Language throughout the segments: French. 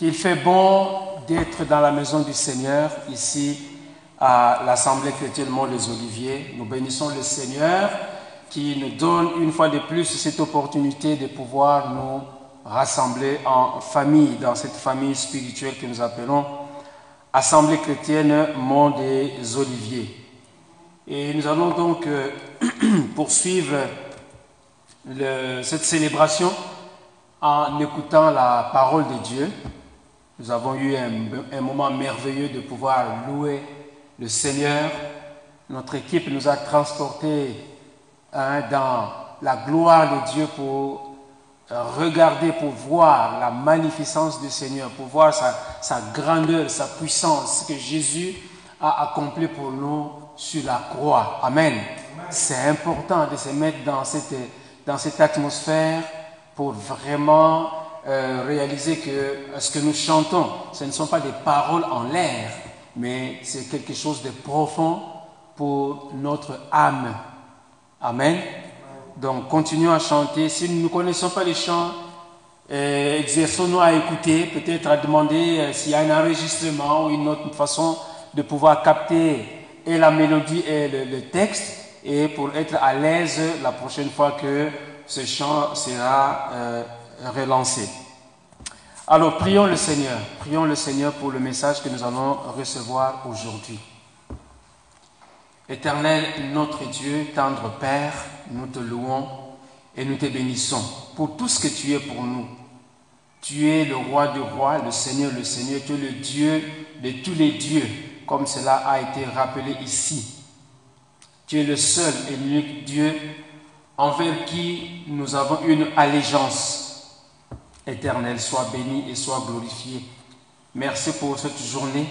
qu'il fait bon d'être dans la maison du Seigneur, ici à l'Assemblée chrétienne Mont des Oliviers. Nous bénissons le Seigneur qui nous donne une fois de plus cette opportunité de pouvoir nous rassembler en famille, dans cette famille spirituelle que nous appelons Assemblée chrétienne Mont des Oliviers. Et nous allons donc euh, poursuivre cette célébration en écoutant la parole de Dieu. Nous avons eu un, moment merveilleux de pouvoir louer le Seigneur. Notre équipe nous a transportés hein, dans la gloire de Dieu pour euh, regarder, pour voir la magnificence du Seigneur, pour voir sa, sa grandeur, sa puissance, ce que Jésus a accompli pour nous sur la croix. Amen. C'est important de se mettre dans cette, dans cette atmosphère pour vraiment euh, réaliser que ce que nous chantons, ce ne sont pas des paroles en l'air, mais c'est quelque chose de profond pour notre âme. Amen. Donc continuons à chanter. Si nous ne connaissons pas les chants, euh, exerçons-nous à écouter, peut-être à demander euh, s'il y a un enregistrement ou une autre façon de pouvoir capter et la mélodie et le, texte, et pour être à l'aise la prochaine fois que ce chant sera relancé. Alors prions le Seigneur, prions le Seigneur pour le message que nous allons recevoir aujourd'hui. Éternel, notre Dieu, tendre Père, nous te louons et nous te bénissons pour tout ce que tu es pour nous. Tu es le roi du roi, le Seigneur, le Seigneur, tu es le Dieu de tous les dieux, comme cela a été rappelé ici. Tu es le seul et l'unique Dieu envers qui nous avons une allégeance éternelle. Sois béni et sois glorifié. Merci pour cette journée.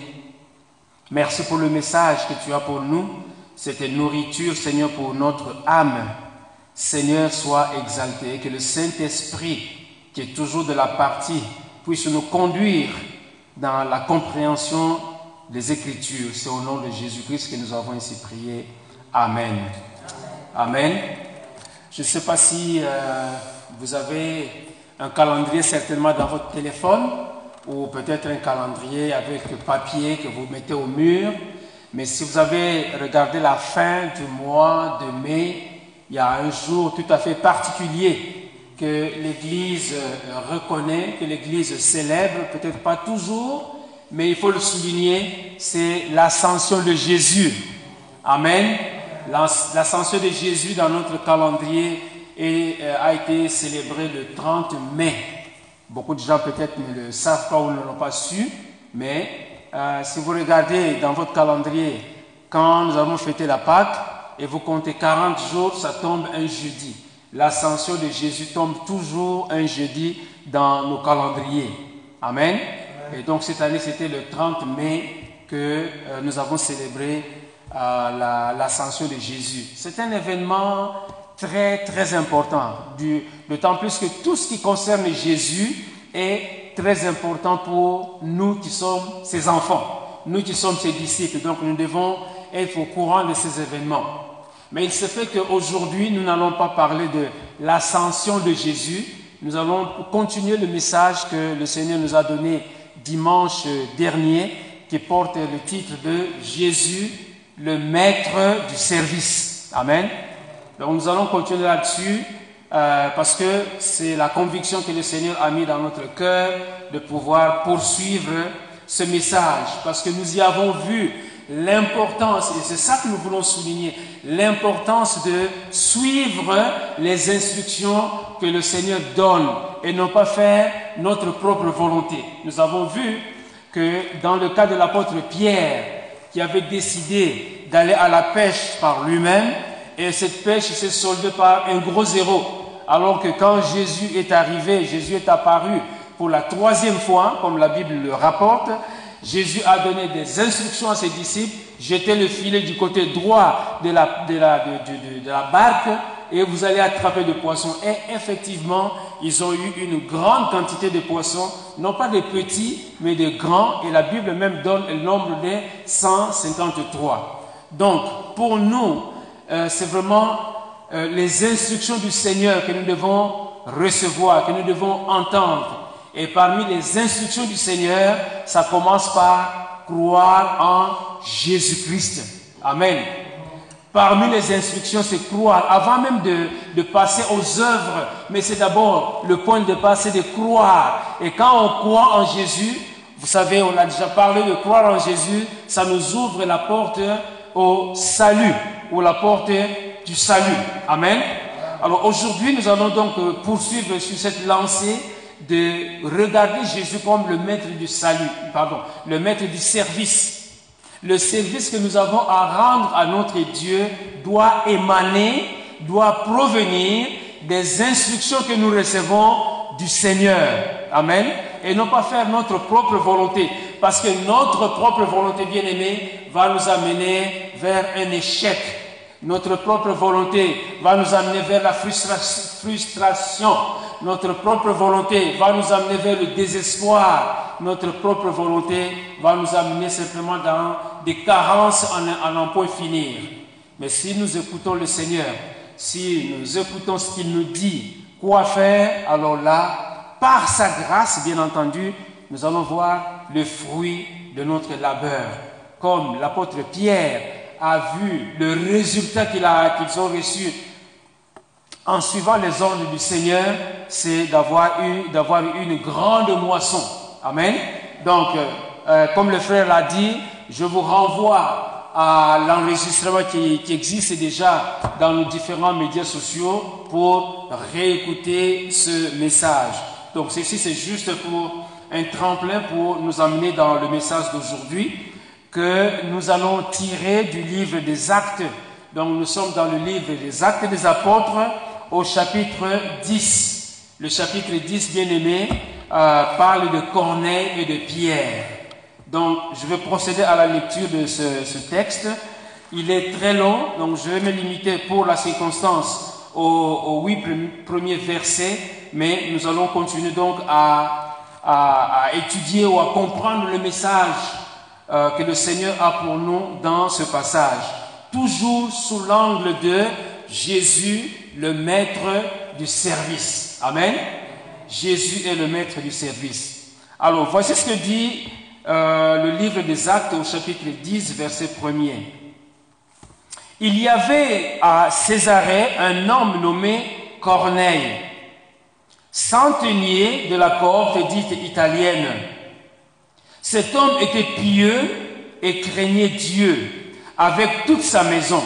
Merci pour le message que tu as pour nous cette nourriture, Seigneur, pour notre âme. Seigneur, sois exalté, que le Saint-Esprit, qui est toujours de la partie, puisse nous conduire dans la compréhension des Écritures. C'est au nom de Jésus-Christ que nous avons ainsi prié. Amen. Amen. Je ne sais pas si euh, vous avez un calendrier certainement dans votre téléphone ou peut-être un calendrier avec papier que vous mettez au mur. Mais si vous avez regardé la fin du mois de mai, il y a un jour tout à fait particulier que l'Église euh, reconnaît, que l'Église célèbre, peut-être pas toujours, mais il faut le souligner, c'est l'ascension de Jésus. Amen. L'ascension de Jésus dans notre calendrier euh, a été célébrée le 30 mai. Beaucoup de gens peut-être ne le savent pas ou ne l'ont pas su, mais euh, si vous regardez dans votre calendrier, quand nous avons fêté la Pâque, et vous comptez 40 jours, ça tombe un jeudi. L'ascension de Jésus tombe toujours un jeudi dans nos calendriers. Amen. Et donc cette année, c'était le 30 mai que euh, nous avons célébré euh, l'ascension de Jésus. C'est un événement très, très important, d'autant plus que tout ce qui concerne Jésus est très important pour nous qui sommes ses enfants, nous qui sommes ses disciples. Donc nous devons être au courant de ces événements. Mais il se fait qu'aujourd'hui, nous n'allons pas parler de l'ascension de Jésus. Nous allons continuer le message que le Seigneur nous a donné dimanche dernier, qui porte le titre de Jésus, le maître du service. Amen. Donc nous allons continuer là-dessus. Euh, parce que c'est la conviction que le Seigneur a mis dans notre cœur de pouvoir poursuivre ce message, parce que nous y avons vu l'importance, et c'est ça que nous voulons souligner, l'importance de suivre les instructions que le Seigneur donne et non pas faire notre propre volonté. Nous avons vu que dans le cas de l'apôtre Pierre, qui avait décidé d'aller à la pêche par lui-même, et cette pêche s'est soldée par un gros zéro. Alors que quand Jésus est arrivé, Jésus est apparu pour la troisième fois, comme la Bible le rapporte, Jésus a donné des instructions à ses disciples, jetez le filet du côté droit de la, de la, de, la barque et vous allez attraper des poissons. Et effectivement, ils ont eu une grande quantité de poissons, non pas des petits, mais des grands, et la Bible même donne le nombre de 153. Donc, pour nous, euh, c'est vraiment euh, les instructions du Seigneur que nous devons recevoir, que nous devons entendre. Et parmi les instructions du Seigneur, ça commence par croire en Jésus-Christ. Amen. Parmi les instructions, c'est croire, avant même de, de passer aux œuvres, mais c'est d'abord le point de passer de croire. Et quand on croit en Jésus, vous savez, on a déjà parlé de croire en Jésus, ça nous ouvre la porte au salut, ou la porte du salut. Amen. Alors aujourd'hui, nous allons donc euh, poursuivre sur cette lancée de regarder Jésus comme le maître du salut, pardon, le maître du service. Le service que nous avons à rendre à notre Dieu doit émaner, doit provenir des instructions que nous recevons du Seigneur. Amen. Et non pas faire notre propre volonté. Parce que notre propre volonté, bien aimée, va nous amener vers un échec. Notre propre volonté va nous amener vers la frustration. Notre propre volonté va nous amener vers le désespoir. Notre propre volonté va nous amener simplement dans des carences en n'en point finir. Mais si nous écoutons le Seigneur, si nous écoutons ce qu'il nous dit, quoi faire, alors là, par sa grâce, bien entendu, nous allons voir le fruit de notre labeur. Comme l'apôtre Pierre a vu le résultat qu'ils ont reçu en suivant les ordres du Seigneur, c'est d'avoir eu, une grande moisson. Amen. Donc, euh, euh, comme le frère l'a dit, je vous renvoie à l'enregistrement qui, qui, existe déjà dans nos différents médias sociaux pour réécouter ce message. Donc, ceci, c'est juste pour un tremplin pour nous amener dans le message d'aujourd'hui que nous allons tirer du livre des actes. Donc, nous sommes dans le livre des actes des apôtres au chapitre 10. Le chapitre 10, bien aimé, euh, parle de Corneille et de Pierre. Donc, je vais procéder à la lecture de ce, texte. Il est très long, donc je vais me limiter pour la circonstance aux, aux huit premiers versets, mais nous allons continuer donc à étudier ou à comprendre le message euh, que le Seigneur a pour nous dans ce passage. Toujours sous l'angle de Jésus, le maître du service. Amen. Jésus est le maître du service. Alors, voici ce que dit euh, le livre des Actes au chapitre 10, verset 1er. Il y avait à Césarée un homme nommé Corneille, centenier de la cohorte dite italienne. Cet homme était pieux et craignait Dieu avec toute sa maison.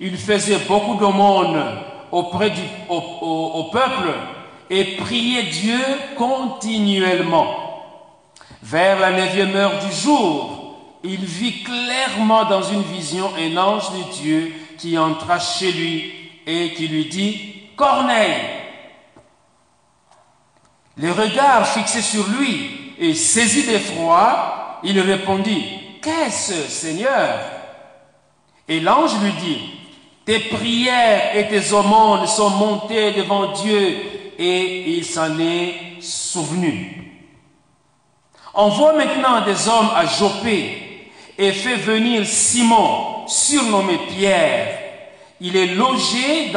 Il faisait beaucoup d'aumônes auprès du au, peuple et priait Dieu continuellement. Vers la neuvième heure du jour, il vit clairement dans une vision un ange de Dieu qui entra chez lui et qui lui dit, Corneille, les regards fixés sur lui et saisi d'effroi, il répondit, Qu'est-ce, Seigneur? Et l'ange lui dit, Tes prières et tes aumônes sont montées devant Dieu et il s'en est souvenu. Envoie maintenant des hommes à Jopé et fais venir Simon, surnommé Pierre. Il est logé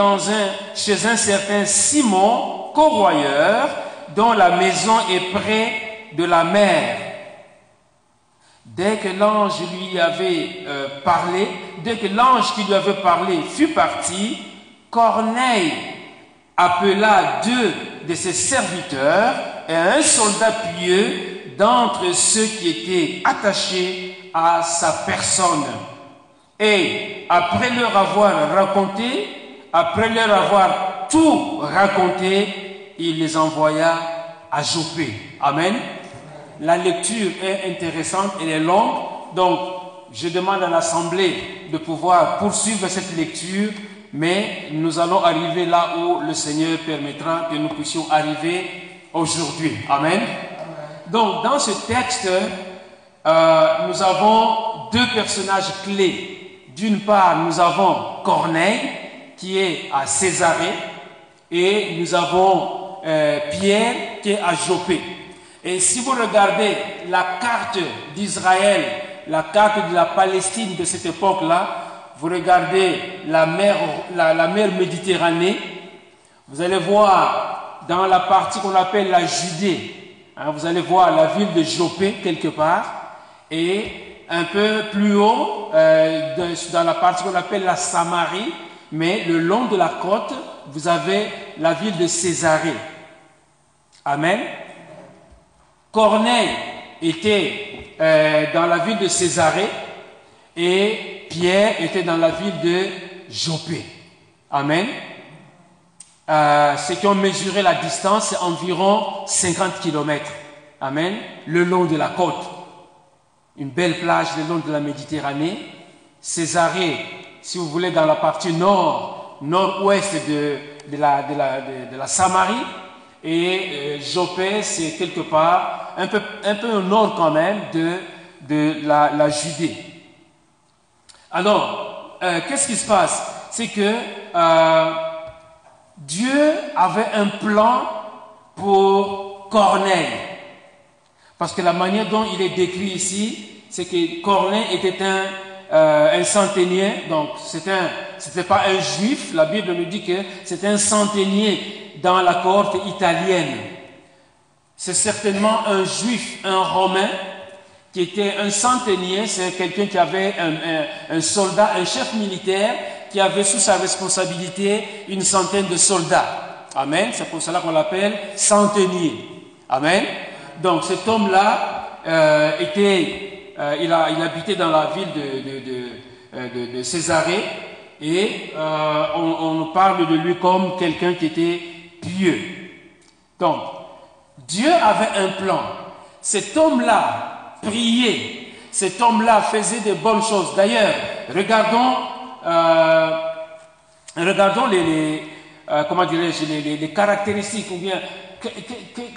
chez un certain Simon, corroyeur, dont la maison est près de la mer. Dès que l'ange lui avait euh, parlé, dès que l'ange qui lui avait parlé fut parti, Corneille appela deux de ses serviteurs et un soldat pieux d'entre ceux qui étaient attachés à sa personne. Et après leur avoir raconté, après leur avoir tout raconté, il les envoya à Jopé. Amen. La lecture est intéressante, elle est longue, donc je demande à l'Assemblée de pouvoir poursuivre cette lecture mais nous allons arriver là où le Seigneur permettra que nous puissions arriver aujourd'hui. Amen. Donc, dans ce texte, euh, nous avons deux personnages clés. D'une part, nous avons Corneille, qui est à Césarée, et nous avons euh, Pierre, qui est à Jopé. Et si vous regardez la carte d'Israël, la carte de la Palestine de cette époque-là, vous regardez la mer, la, mer Méditerranée, vous allez voir dans la partie qu'on appelle la Judée, Hein, vous allez voir la ville de Jopé quelque part. Et un peu plus haut, euh, dans la partie qu'on appelle la Samarie, mais le long de la côte, vous avez la ville de Césarée. Amen. Corneille était euh, dans la ville de Césarée et Pierre était dans la ville de Jopé. Amen. Euh, ceux qui ont mesuré la distance, c'est environ 50 km. Amen. Le long de la côte. Une belle plage le long de la Méditerranée. Césarée, si vous voulez, dans la partie nord, nord-ouest de, la, Samarie. Et euh, Jopé, c'est quelque part, un peu, au nord quand même de, la, Judée. Alors, euh, qu'est-ce qui se passe? C'est que euh, Dieu avait un plan pour Corneille. Parce que la manière dont il est décrit ici, c'est que Corneille était un, euh, centenier, donc c'était pas un juif. La Bible nous dit que c'était un centenier dans la cohorte italienne. C'est certainement un juif, un romain, qui était un centenier, c'est quelqu'un qui avait un, soldat, un chef militaire, qui avait sous sa responsabilité une centaine de soldats. Amen. C'est pour cela qu'on l'appelle centenier. Amen. Donc cet homme-là euh, était, euh, il, habitait dans la ville de, euh, Césarée et on, on parle de lui comme quelqu'un qui était pieux. Donc Dieu avait un plan. Cet homme-là priait. Cet homme-là faisait de bonnes choses. D'ailleurs, regardons, euh, regardons les, caractéristiques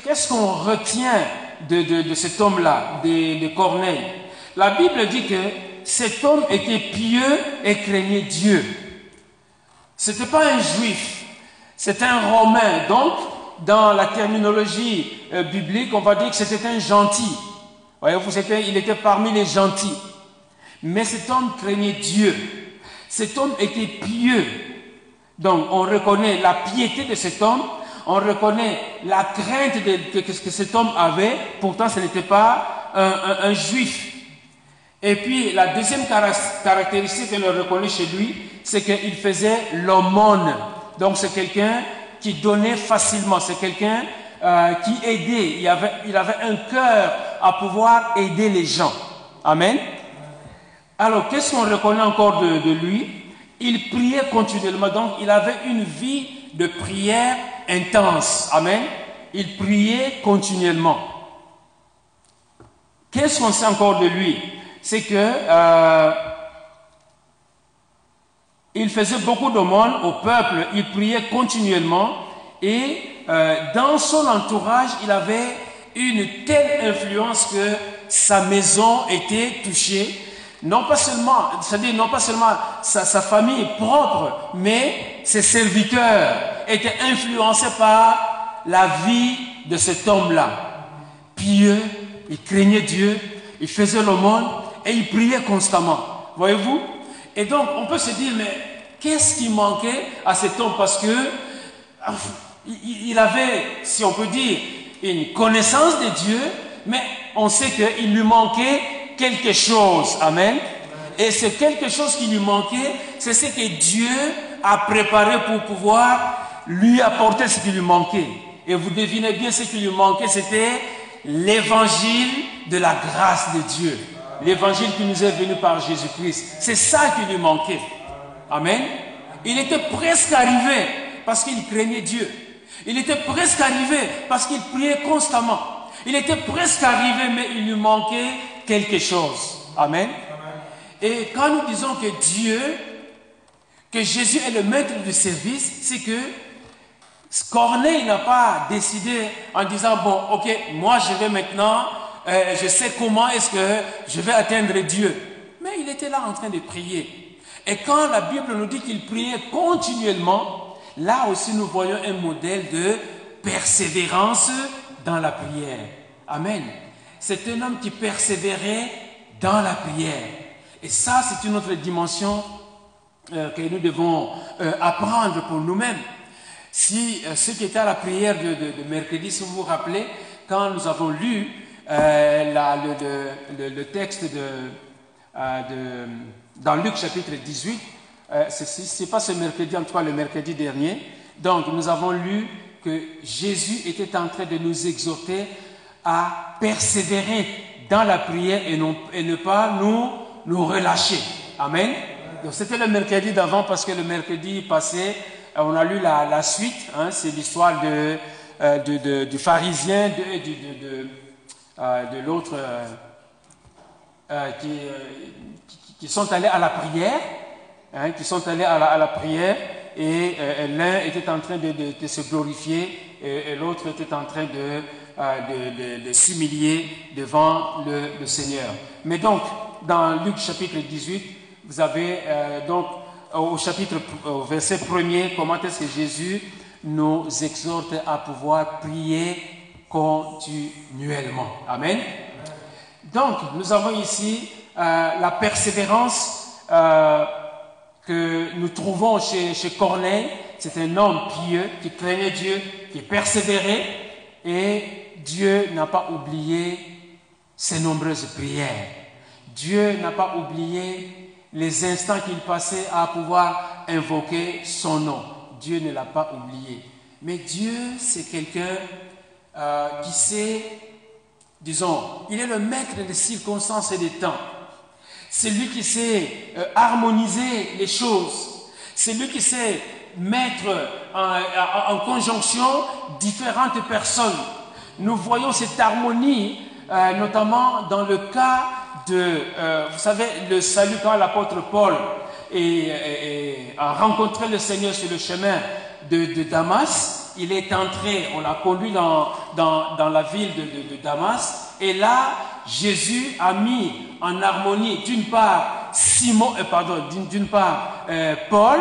qu'est-ce qu'on retient de, cet homme-là, de, de, Corneille La Bible dit que cet homme était pieux et craignait Dieu. C'était pas un juif, c'était un romain. Donc, dans la terminologie euh, biblique, on va dire que c'était un gentil. Voyez-vous, il était parmi les gentils. Mais cet homme craignait Dieu. Cet homme était pieux. Donc, on reconnaît la piété de cet homme, on reconnaît la crainte de, que, que, cet homme avait, pourtant ce n'était pas un, juif. Et puis la deuxième caractéristique que l'on reconnaît chez lui, c'est qu'il faisait l'aumône. Donc c'est quelqu'un qui donnait facilement, c'est quelqu'un euh, qui aidait, il avait, un cœur à pouvoir aider les gens. Amen. Alors qu'est-ce qu'on reconnaît encore de, de lui? Il priait continuellement, donc il avait une vie de prière intense. Amen. Il priait continuellement. Qu'est-ce qu'on sait encore de lui? C'est que euh, il faisait beaucoup d'aumônes au peuple, il priait continuellement et euh, dans son entourage, il avait une telle influence que sa maison était touchée. Non pas seulement, c'est-à-dire non pas seulement sa, famille propre, mais ses serviteurs étaient influencés par la vie de cet homme-là. Pieux, il craignait Dieu, il faisait l'aumône et il priait constamment. Voyez-vous Et donc, on peut se dire, mais qu'est-ce qui manquait à cet homme Parce que il avait, si on peut dire, une connaissance de Dieu, mais on sait qu'il lui manquait quelque chose. Amen. Et c'est quelque chose qui lui manquait, c'est ce que Dieu a préparé pour pouvoir lui apporter ce qui lui manquait. Et vous devinez bien ce qui lui manquait, c'était l'évangile de la grâce de Dieu. L'évangile qui nous est venu par Jésus-Christ. C'est ça qui lui manquait. Amen. Il était presque arrivé parce qu'il craignait Dieu. Il était presque arrivé parce qu'il priait constamment. Il était presque arrivé, mais il lui manquait quelque chose. Amen. Et quand nous disons que Dieu, que Jésus est le maître du service, c'est que Corneille n'a pas décidé en disant, bon, ok, moi je vais maintenant, euh, je sais comment est-ce que je vais atteindre Dieu. Mais il était là en train de prier. Et quand la Bible nous dit qu'il priait continuellement, là aussi nous voyons un modèle de persévérance dans la prière. Amen. C'est un homme qui persévérait dans la prière. Et ça, c'est une autre dimension euh, que nous devons euh, apprendre pour nous-mêmes. Si euh, ceux qui étaient à la prière de, mercredi, si vous vous rappelez, quand nous avons lu euh, le, texte de, euh, de, dans Luc chapitre 18, euh, ce n'est pas ce mercredi, en tout cas le mercredi dernier, donc nous avons lu que Jésus était en train de nous exhorter à persévérer dans la prière et, ne pas nous, nous relâcher. Amen. Donc c'était le mercredi d'avant parce que le mercredi passé, on a lu la, suite, hein, c'est l'histoire de, du pharisien, de, de, euh, de l'autre euh, euh, qui, qui, sont allés à la prière, hein, qui sont allés à la, prière, et l'un était en train de, de, se glorifier et, l'autre était en train de, de, s'humilier devant le, le, Seigneur. Mais donc, dans Luc chapitre 18, vous avez donc au chapitre, au verset premier, comment est-ce que Jésus nous exhorte à pouvoir prier continuellement. Amen. Donc, nous avons ici euh, la persévérance euh, que nous trouvons chez, chez Corneille. C'est un homme pieux qui craignait Dieu, qui persévérait, et Dieu n'a pas oublié ses nombreuses prières. Dieu n'a pas oublié les instants qu'il passait à pouvoir invoquer son nom. Dieu ne l'a pas oublié. Mais Dieu, c'est quelqu'un euh, qui sait, disons, il est le maître des circonstances et des temps. C'est lui qui sait euh, harmoniser les choses. C'est lui qui sait mettre en, conjonction différentes personnes. Nous voyons cette harmonie, euh, notamment dans le cas de, vous savez, le salut quand l'apôtre Paul a rencontré le Seigneur sur le chemin de Damas il est entré, on l'a conduit dans, la ville de, Damas, et là, Jésus a mis en harmonie, d'une part, Simon, euh, pardon, d'une part, euh, Paul,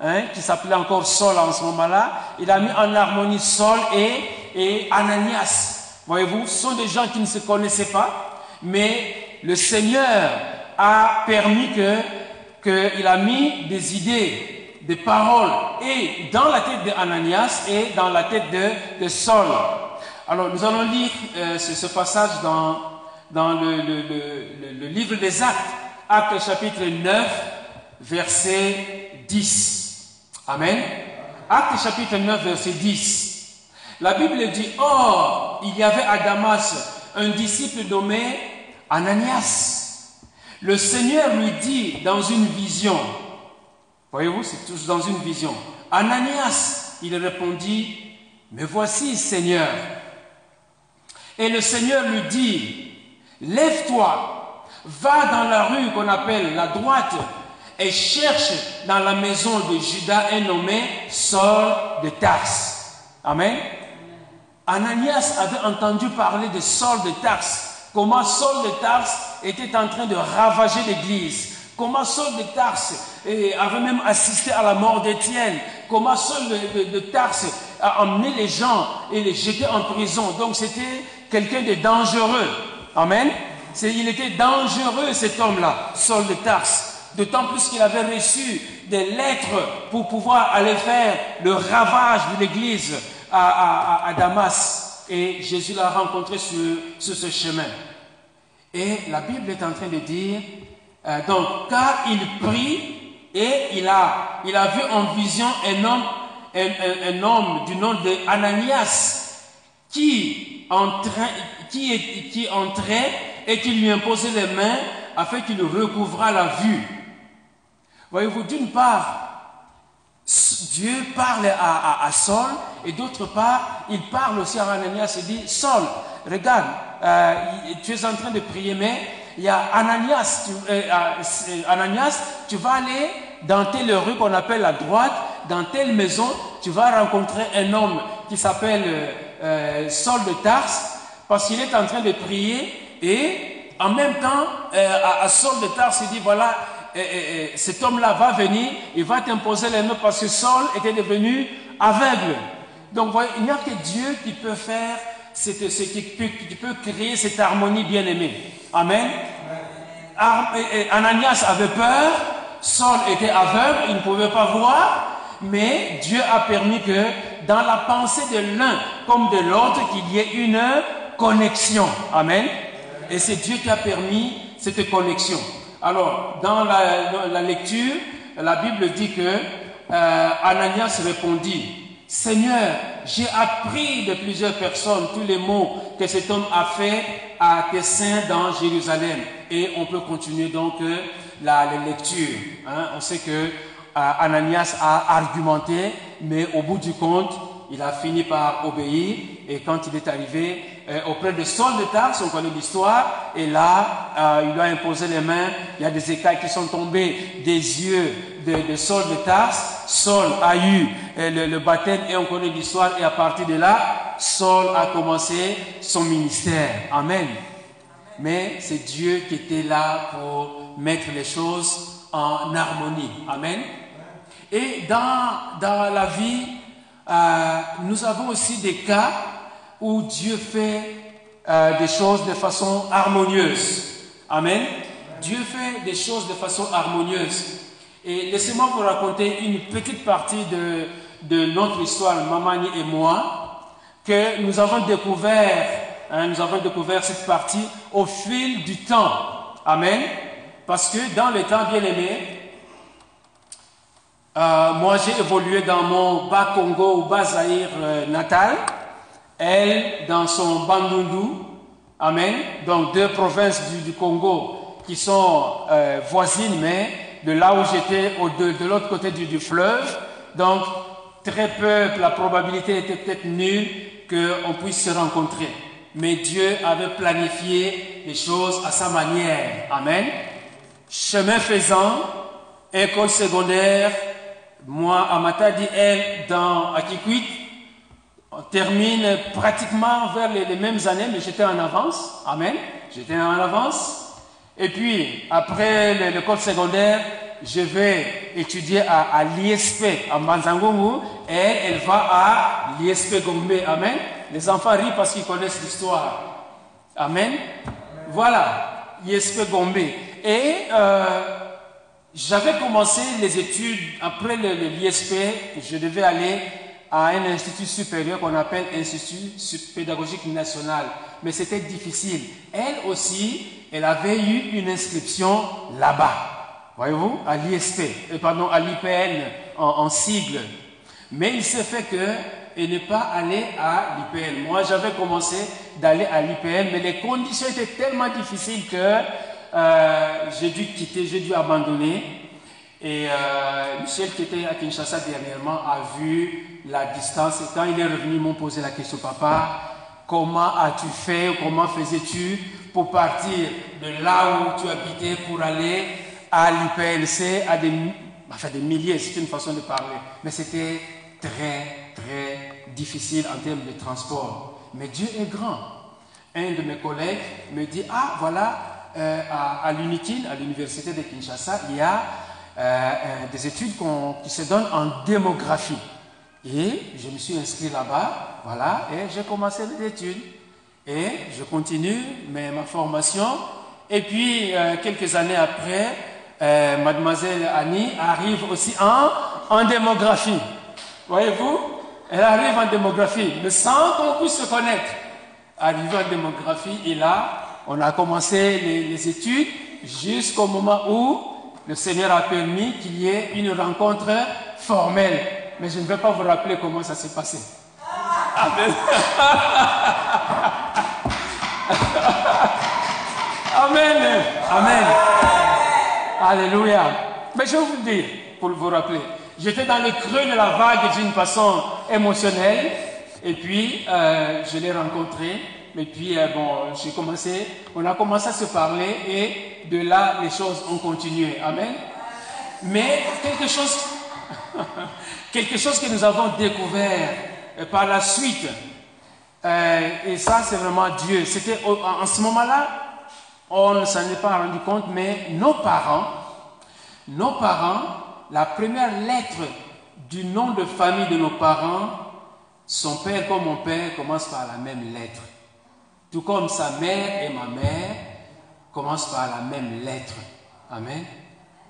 hein, qui s'appelait encore Saul en ce moment-là, il a mis en harmonie Saul et, et Ananias. Voyez-vous, ce sont des gens qui ne se connaissaient pas, mais le Seigneur a permis que, qu'il a mis des idées des paroles et dans la tête d'Ananias et dans la tête de, de Saul. Alors nous allons lire euh, ce, passage dans, dans le, le, le, livre des Actes, Actes chapitre 9, verset 10. Amen. Actes chapitre 9, verset 10. La Bible dit, Or, il y avait à Damas un disciple nommé Ananias. Le Seigneur lui dit dans une vision, Voyez-vous, c'est toujours dans une vision. Ananias, il répondit, Mais voici, Seigneur. Et le Seigneur lui dit, Lève-toi, va dans la rue qu'on appelle la droite et cherche dans la maison de Judas un nommé Saul de Tars. Amen. Ananias avait entendu parler de Saul de Tars, comment Saul de Tars était en train de ravager l'église, comment Saul de Tars et avait même assisté à la mort d'Étienne. Comment seul de, de, Tarse a emmené les gens et les jeté en prison. Donc c'était quelqu'un de dangereux. Amen. Il était dangereux cet homme-là, Saul de Tarse. D'autant plus qu'il avait reçu des lettres pour pouvoir aller faire le ravage de l'église à, Damas. Et Jésus l'a rencontré sur, ce chemin. Et la Bible est en train de dire, euh, donc, car il prie et il a, il a vu en vision un homme, un, homme du nom de Ananias qui qui, qui entrait et qui lui imposait les mains afin qu'il recouvrât la vue. Voyez-vous, d'une part, Dieu parle à, à, Saul et d'autre part, il parle aussi à Ananias et dit, Saul, regarde, euh, tu es en train de prier, mais il y a Ananias, tu, euh, euh, Ananias, tu vas aller dans telle rue qu'on appelle la droite, dans telle maison, tu vas rencontrer un homme qui s'appelle euh, Saul de Tars, parce qu'il est en train de prier, et en même temps, à, Saul de Tars, il dit, voilà, cet homme-là va venir, il va t'imposer les mains, parce que Saul était devenu aveugle. Donc, voyez, il n'y a que Dieu qui peut faire, cette, qui, qui peut créer cette harmonie bien-aimée. Amen. Ananias avait peur, Saul était aveugle, il ne pouvait pas voir, mais Dieu a permis que dans la pensée de l'un comme de l'autre, qu'il y ait une connexion. Amen. Et c'est Dieu qui a permis cette connexion. Alors, dans la, lecture, la Bible dit que euh, Ananias répondit, Seigneur, j'ai appris de plusieurs personnes tous les mots que cet homme a fait à tes saints dans Jérusalem. Et on peut continuer donc euh, la, lecture. Hein. On sait que euh, Ananias a argumenté, mais au bout du compte, il a fini par obéir. Et quand il est arrivé euh, auprès de Saul de Tarse, on connaît l'histoire, et là, il lui a imposé les mains. Il y a des écailles qui sont tombées des yeux de, de Saul de Tarse. Saul a eu le, baptême, et on connaît l'histoire. Et à partir de là, Saul a commencé son ministère. Amen. Mais c'est Dieu qui était là pour mettre les choses en harmonie. Amen. Et dans, dans la vie, euh, nous avons aussi des cas où Dieu fait euh, des choses de façon harmonieuse. Amen. Dieu fait des choses de façon harmonieuse. Et laissez-moi vous raconter une petite partie de, de notre histoire, Mamani et moi, que nous avons découvert, hein, nous avons découvert cette partie au fil du temps. Amen. Parce que dans le temps bien aimé, euh, moi j'ai évolué dans mon bas Congo ou bas Zaïre euh, natal, elle dans son Bandundu, Amen, donc deux provinces du, Congo qui sont euh, voisines, mais de là où j'étais, de, de l'autre côté du, du, fleuve, donc très peu, la probabilité était peut-être nulle qu'on puisse se rencontrer. Mais Dieu avait planifié les choses à sa manière. Amen. Chemin faisant, école secondaire, moi, à dit elle, dans Akikwit, on termine pratiquement vers les, mêmes années, mais j'étais en avance. Amen. J'étais en avance. Et puis, après l'école secondaire, je vais étudier à, l'ISP, à Manzangongu, et elle, va à l'ISP Gombe. Amen. Les enfants rient parce qu'ils connaissent l'histoire. Amen. Voilà, l'ISP Gombe. Et euh, j'avais commencé les études après l'ISP, je devais aller à un institut supérieur qu'on appelle Institut pédagogique national. Mais c'était difficile. Elle aussi, elle avait eu une inscription là-bas. Voyez-vous, à l'ISP, euh, pardon, à l'IPN en, sigle. Mais il s'est fait que elle n'est pas allée à l'IPN. Moi, j'avais commencé d'aller à l'IPN, mais les conditions étaient tellement difficiles que euh, j'ai dû quitter, j'ai dû abandonner. Et euh, Michel, qui était à Kinshasa dernièrement, a vu la distance. Et quand il est revenu, ils m'ont posé la question, papa, comment as-tu fait, comment faisais-tu pour partir de là où tu habitais pour aller à l'IPLC, à des, enfin des milliers, c'est une façon de parler. Mais c'était très, très difficile en termes de transport. Mais Dieu est grand. Un de mes collègues me dit, ah voilà, euh, à, à l'UNIKIN, à l'université de Kinshasa, il y a euh, euh, des études qui se donnent en démographie. Et je me suis inscrit là-bas, voilà, et j'ai commencé les études. Et je continue mais ma formation. Et puis, quelques années après, mademoiselle Annie arrive aussi en, en démographie. Voyez-vous? Elle arrive en démographie, mais sans qu'on puisse se connaître. Arrivée en démographie, et là, on a commencé les, études jusqu'au moment où le Seigneur a permis qu'il y ait une rencontre formelle. Mais je ne vais pas vous rappeler comment ça s'est passé. Amen. Amen. Amen. Alléluia. Mais je vais vous dire, pour vous rappeler. J'étais dans le creux de la vague d'une façon émotionnelle. Et puis, euh, je l'ai rencontré. Et puis, euh, bon, j'ai commencé, on a commencé à se parler et de là, les choses ont continué. Amen. Mais quelque chose, quelque chose que nous avons découvert euh, par la suite, et ça, c'est vraiment Dieu. C'était en ce moment-là, on ne s'en est pas rendu compte, mais nos parents, nos parents, la première lettre du nom de famille de nos parents, son père comme mon père commence par la même lettre. Tout comme sa mère et ma mère commencent par la même lettre. Amen.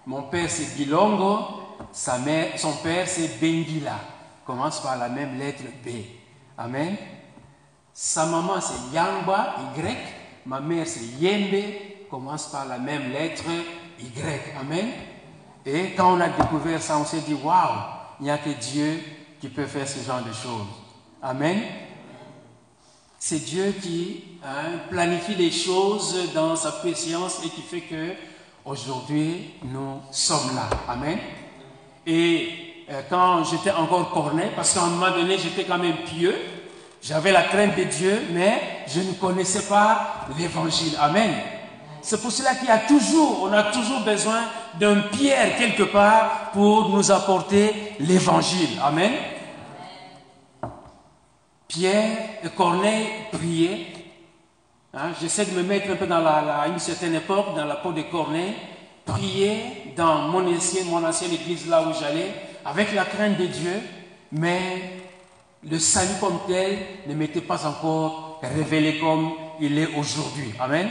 Mon père c'est Bilongo, sa mère, son père c'est Bengila. commence par la même lettre B. Amen. Sa maman c'est Yangba, Y. Ma mère c'est Yembe, commence par la même lettre Y. Amen. Et quand on a découvert ça, on s'est dit, waouh, il n'y a que Dieu qui peut faire ce genre de choses. Amen. C'est Dieu qui hein, planifie les choses dans sa préscience et qui fait que aujourd'hui nous sommes là. Amen. Et euh, quand j'étais encore cornet, parce qu'à un moment donné j'étais quand même pieux, j'avais la crainte de Dieu, mais je ne connaissais pas l'évangile. Amen. C'est pour cela qu'il y a toujours, on a toujours besoin d'un Pierre quelque part pour nous apporter l'évangile. Amen. Pierre et Corneille priaient. Hein, j'essaie de me mettre un peu dans la, une certaine époque, dans la peau de Corneille, prier dans mon ancienne, mon ancienne église là où j'allais, avec la crainte de Dieu, mais le salut comme tel ne m'était pas encore révélé comme il est aujourd'hui. Amen.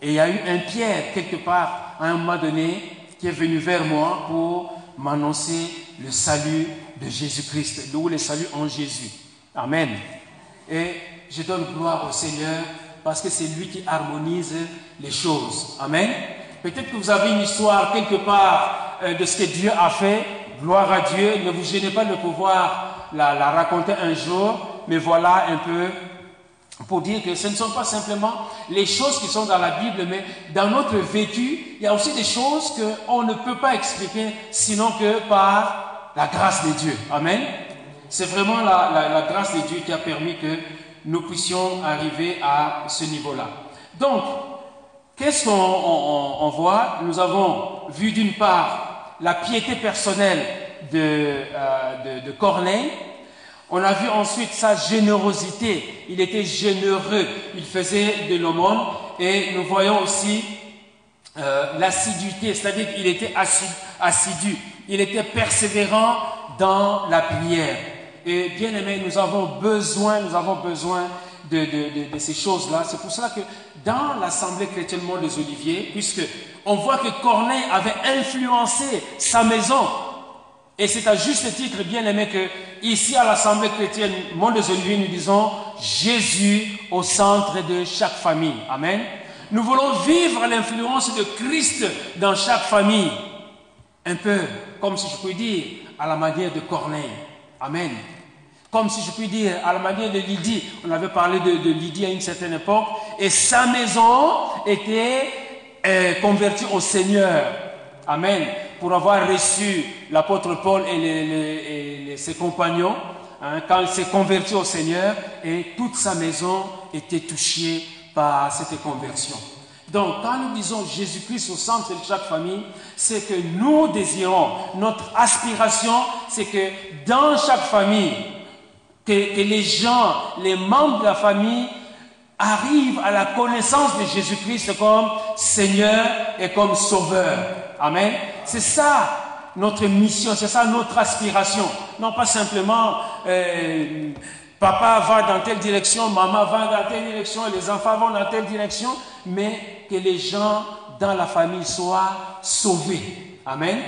Et il y a eu un Pierre quelque part, à un moment donné, qui est venu vers moi pour m'annoncer le salut de Jésus-Christ, ou le salut en Jésus. Amen. Et je donne gloire au Seigneur parce que c'est lui qui harmonise les choses. Amen. Peut-être que vous avez une histoire quelque part euh, de ce que Dieu a fait. Gloire à Dieu. Ne vous gênez pas de pouvoir la, la raconter un jour. Mais voilà un peu pour dire que ce ne sont pas simplement les choses qui sont dans la Bible, mais dans notre vécu, il y a aussi des choses qu'on ne peut pas expliquer sinon que par la grâce de Dieu. Amen. C'est vraiment la, grâce de Dieu qui a permis que nous puissions arriver à ce niveau-là. Donc, qu'est-ce qu'on voit? Nous avons vu d'une part la piété personnelle de, euh, de, Corneille. On a vu ensuite sa générosité. Il était généreux. Il faisait de l'aumône. Et nous voyons aussi euh, l'assiduité, c'est-à-dire qu'il était assidu. Il était persévérant dans la prière. Et bien aimé, nous avons besoin, nous avons besoin de, de, de, ces choses-là. C'est pour cela que dans l'Assemblée chrétienne des Oliviers, puisque on voit que Corneille avait influencé sa maison, et c'est à juste titre, bien aimé, que ici à l'Assemblée chrétienne Monde des Oliviers, nous disons Jésus au centre de chaque famille. Amen. Nous voulons vivre l'influence de Christ dans chaque famille. Un peu, comme si je puis dire, à la manière de Corneille. Amen. Comme si je puis dire, à la manière de Lydie, on avait parlé de, Lydie à une certaine époque, et sa maison était euh, convertie au Seigneur. Amen. Pour avoir reçu l'apôtre Paul et, ses compagnons, hein, quand il s'est converti au Seigneur, et toute sa maison était touchée par cette conversion. Donc, quand nous disons Jésus-Christ au centre de chaque famille, c'est que nous désirons, notre aspiration, c'est que dans chaque famille, que, les gens, les membres de la famille arrivent à la connaissance de Jésus-Christ comme Seigneur et comme Sauveur. Amen. C'est ça notre mission, c'est ça notre aspiration. Non pas simplement euh, papa va dans telle direction, maman va dans telle direction, les enfants vont dans telle direction, mais que les gens dans la famille soient sauvés. Amen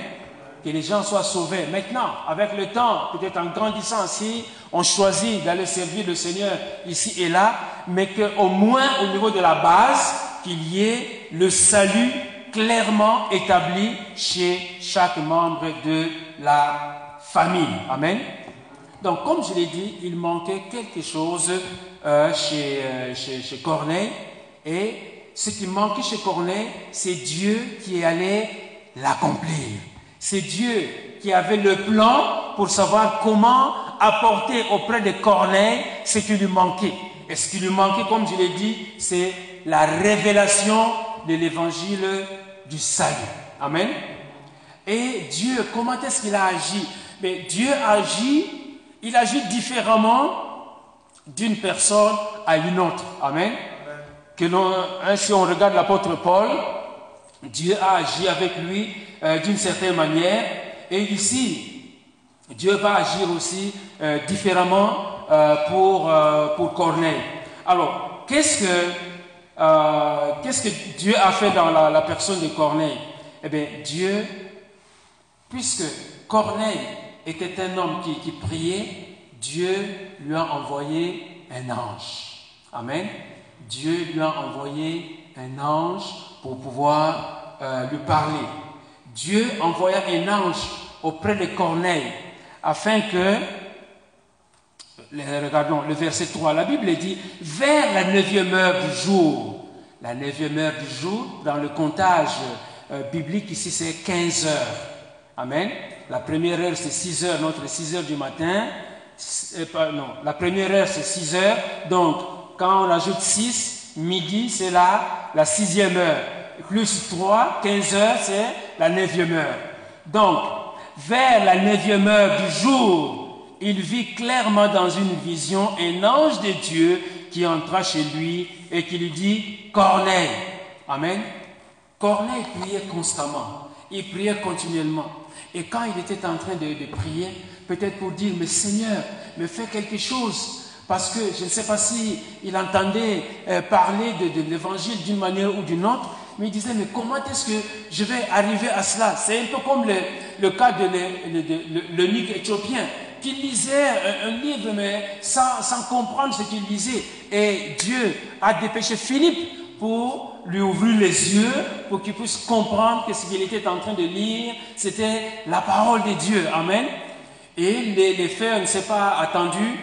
que les gens soient sauvés. Maintenant, avec le temps, peut-être en grandissant si on choisit d'aller servir le Seigneur ici et là, mais qu'au moins au niveau de la base, qu'il y ait le salut clairement établi chez chaque membre de la famille. Amen. Donc, comme je l'ai dit, il manquait quelque chose euh, chez, euh, chez, chez Corneille. Et ce qui manquait chez Corneille, c'est Dieu qui allait l'accomplir. C'est Dieu qui avait le plan pour savoir comment apporter auprès de Corneille ce qui lui manquait. Et ce qui lui manquait, comme je l'ai dit, c'est la révélation de l'évangile du salut. Amen. Et Dieu, comment est-ce qu'il a agi? Mais Dieu agit, il agit différemment d'une personne à une autre. Amen. Que hein, si on regarde l'apôtre Paul, Dieu a agi avec lui euh, d'une certaine manière. Et ici, Dieu va agir aussi euh, différemment euh, pour, pour Corneille. Alors, qu'est-ce que, qu'est-ce que Dieu a fait dans la, personne de Corneille? Eh bien, Dieu, puisque Corneille était un homme qui, qui priait, Dieu lui a envoyé un ange. Amen. Dieu lui a envoyé un ange pour pouvoir euh, lui parler. Dieu envoya un ange auprès de Corneille afin que, regardons le verset 3, la Bible dit, vers la neuvième heure du jour, la neuvième heure du jour, dans le comptage euh, biblique ici c'est 15 heures. Amen. La première heure c'est 6 heures, notre 6 heures du matin. Euh, non, la première heure c'est 6 heures. Donc, quand on ajoute 6, midi c'est la, la sixième heure. Plus 3, 15 heures c'est la neuvième heure. Donc, vers la neuvième heure du jour, il vit clairement dans une vision un ange de Dieu qui entra chez lui et qui lui dit, Corneille. Amen. Corneille priait constamment. Il priait continuellement. Et quand il était en train de, prier, peut-être pour dire, mais Seigneur, me fais quelque chose. Parce que je ne sais pas si il entendait euh, parler de, l'évangile d'une manière ou d'une autre, mais il disait, mais comment est-ce que je vais arriver à cela? C'est un peu comme le, cas de l'eunuque éthiopien qui lisait un, livre, mais sans, comprendre ce qu'il lisait. Et Dieu a dépêché Philippe pour lui ouvrir les yeux pour qu'il puisse comprendre que ce qu'il était en train de lire, c'était la parole de Dieu. Amen. Et les, les faits ne s'est pas attendu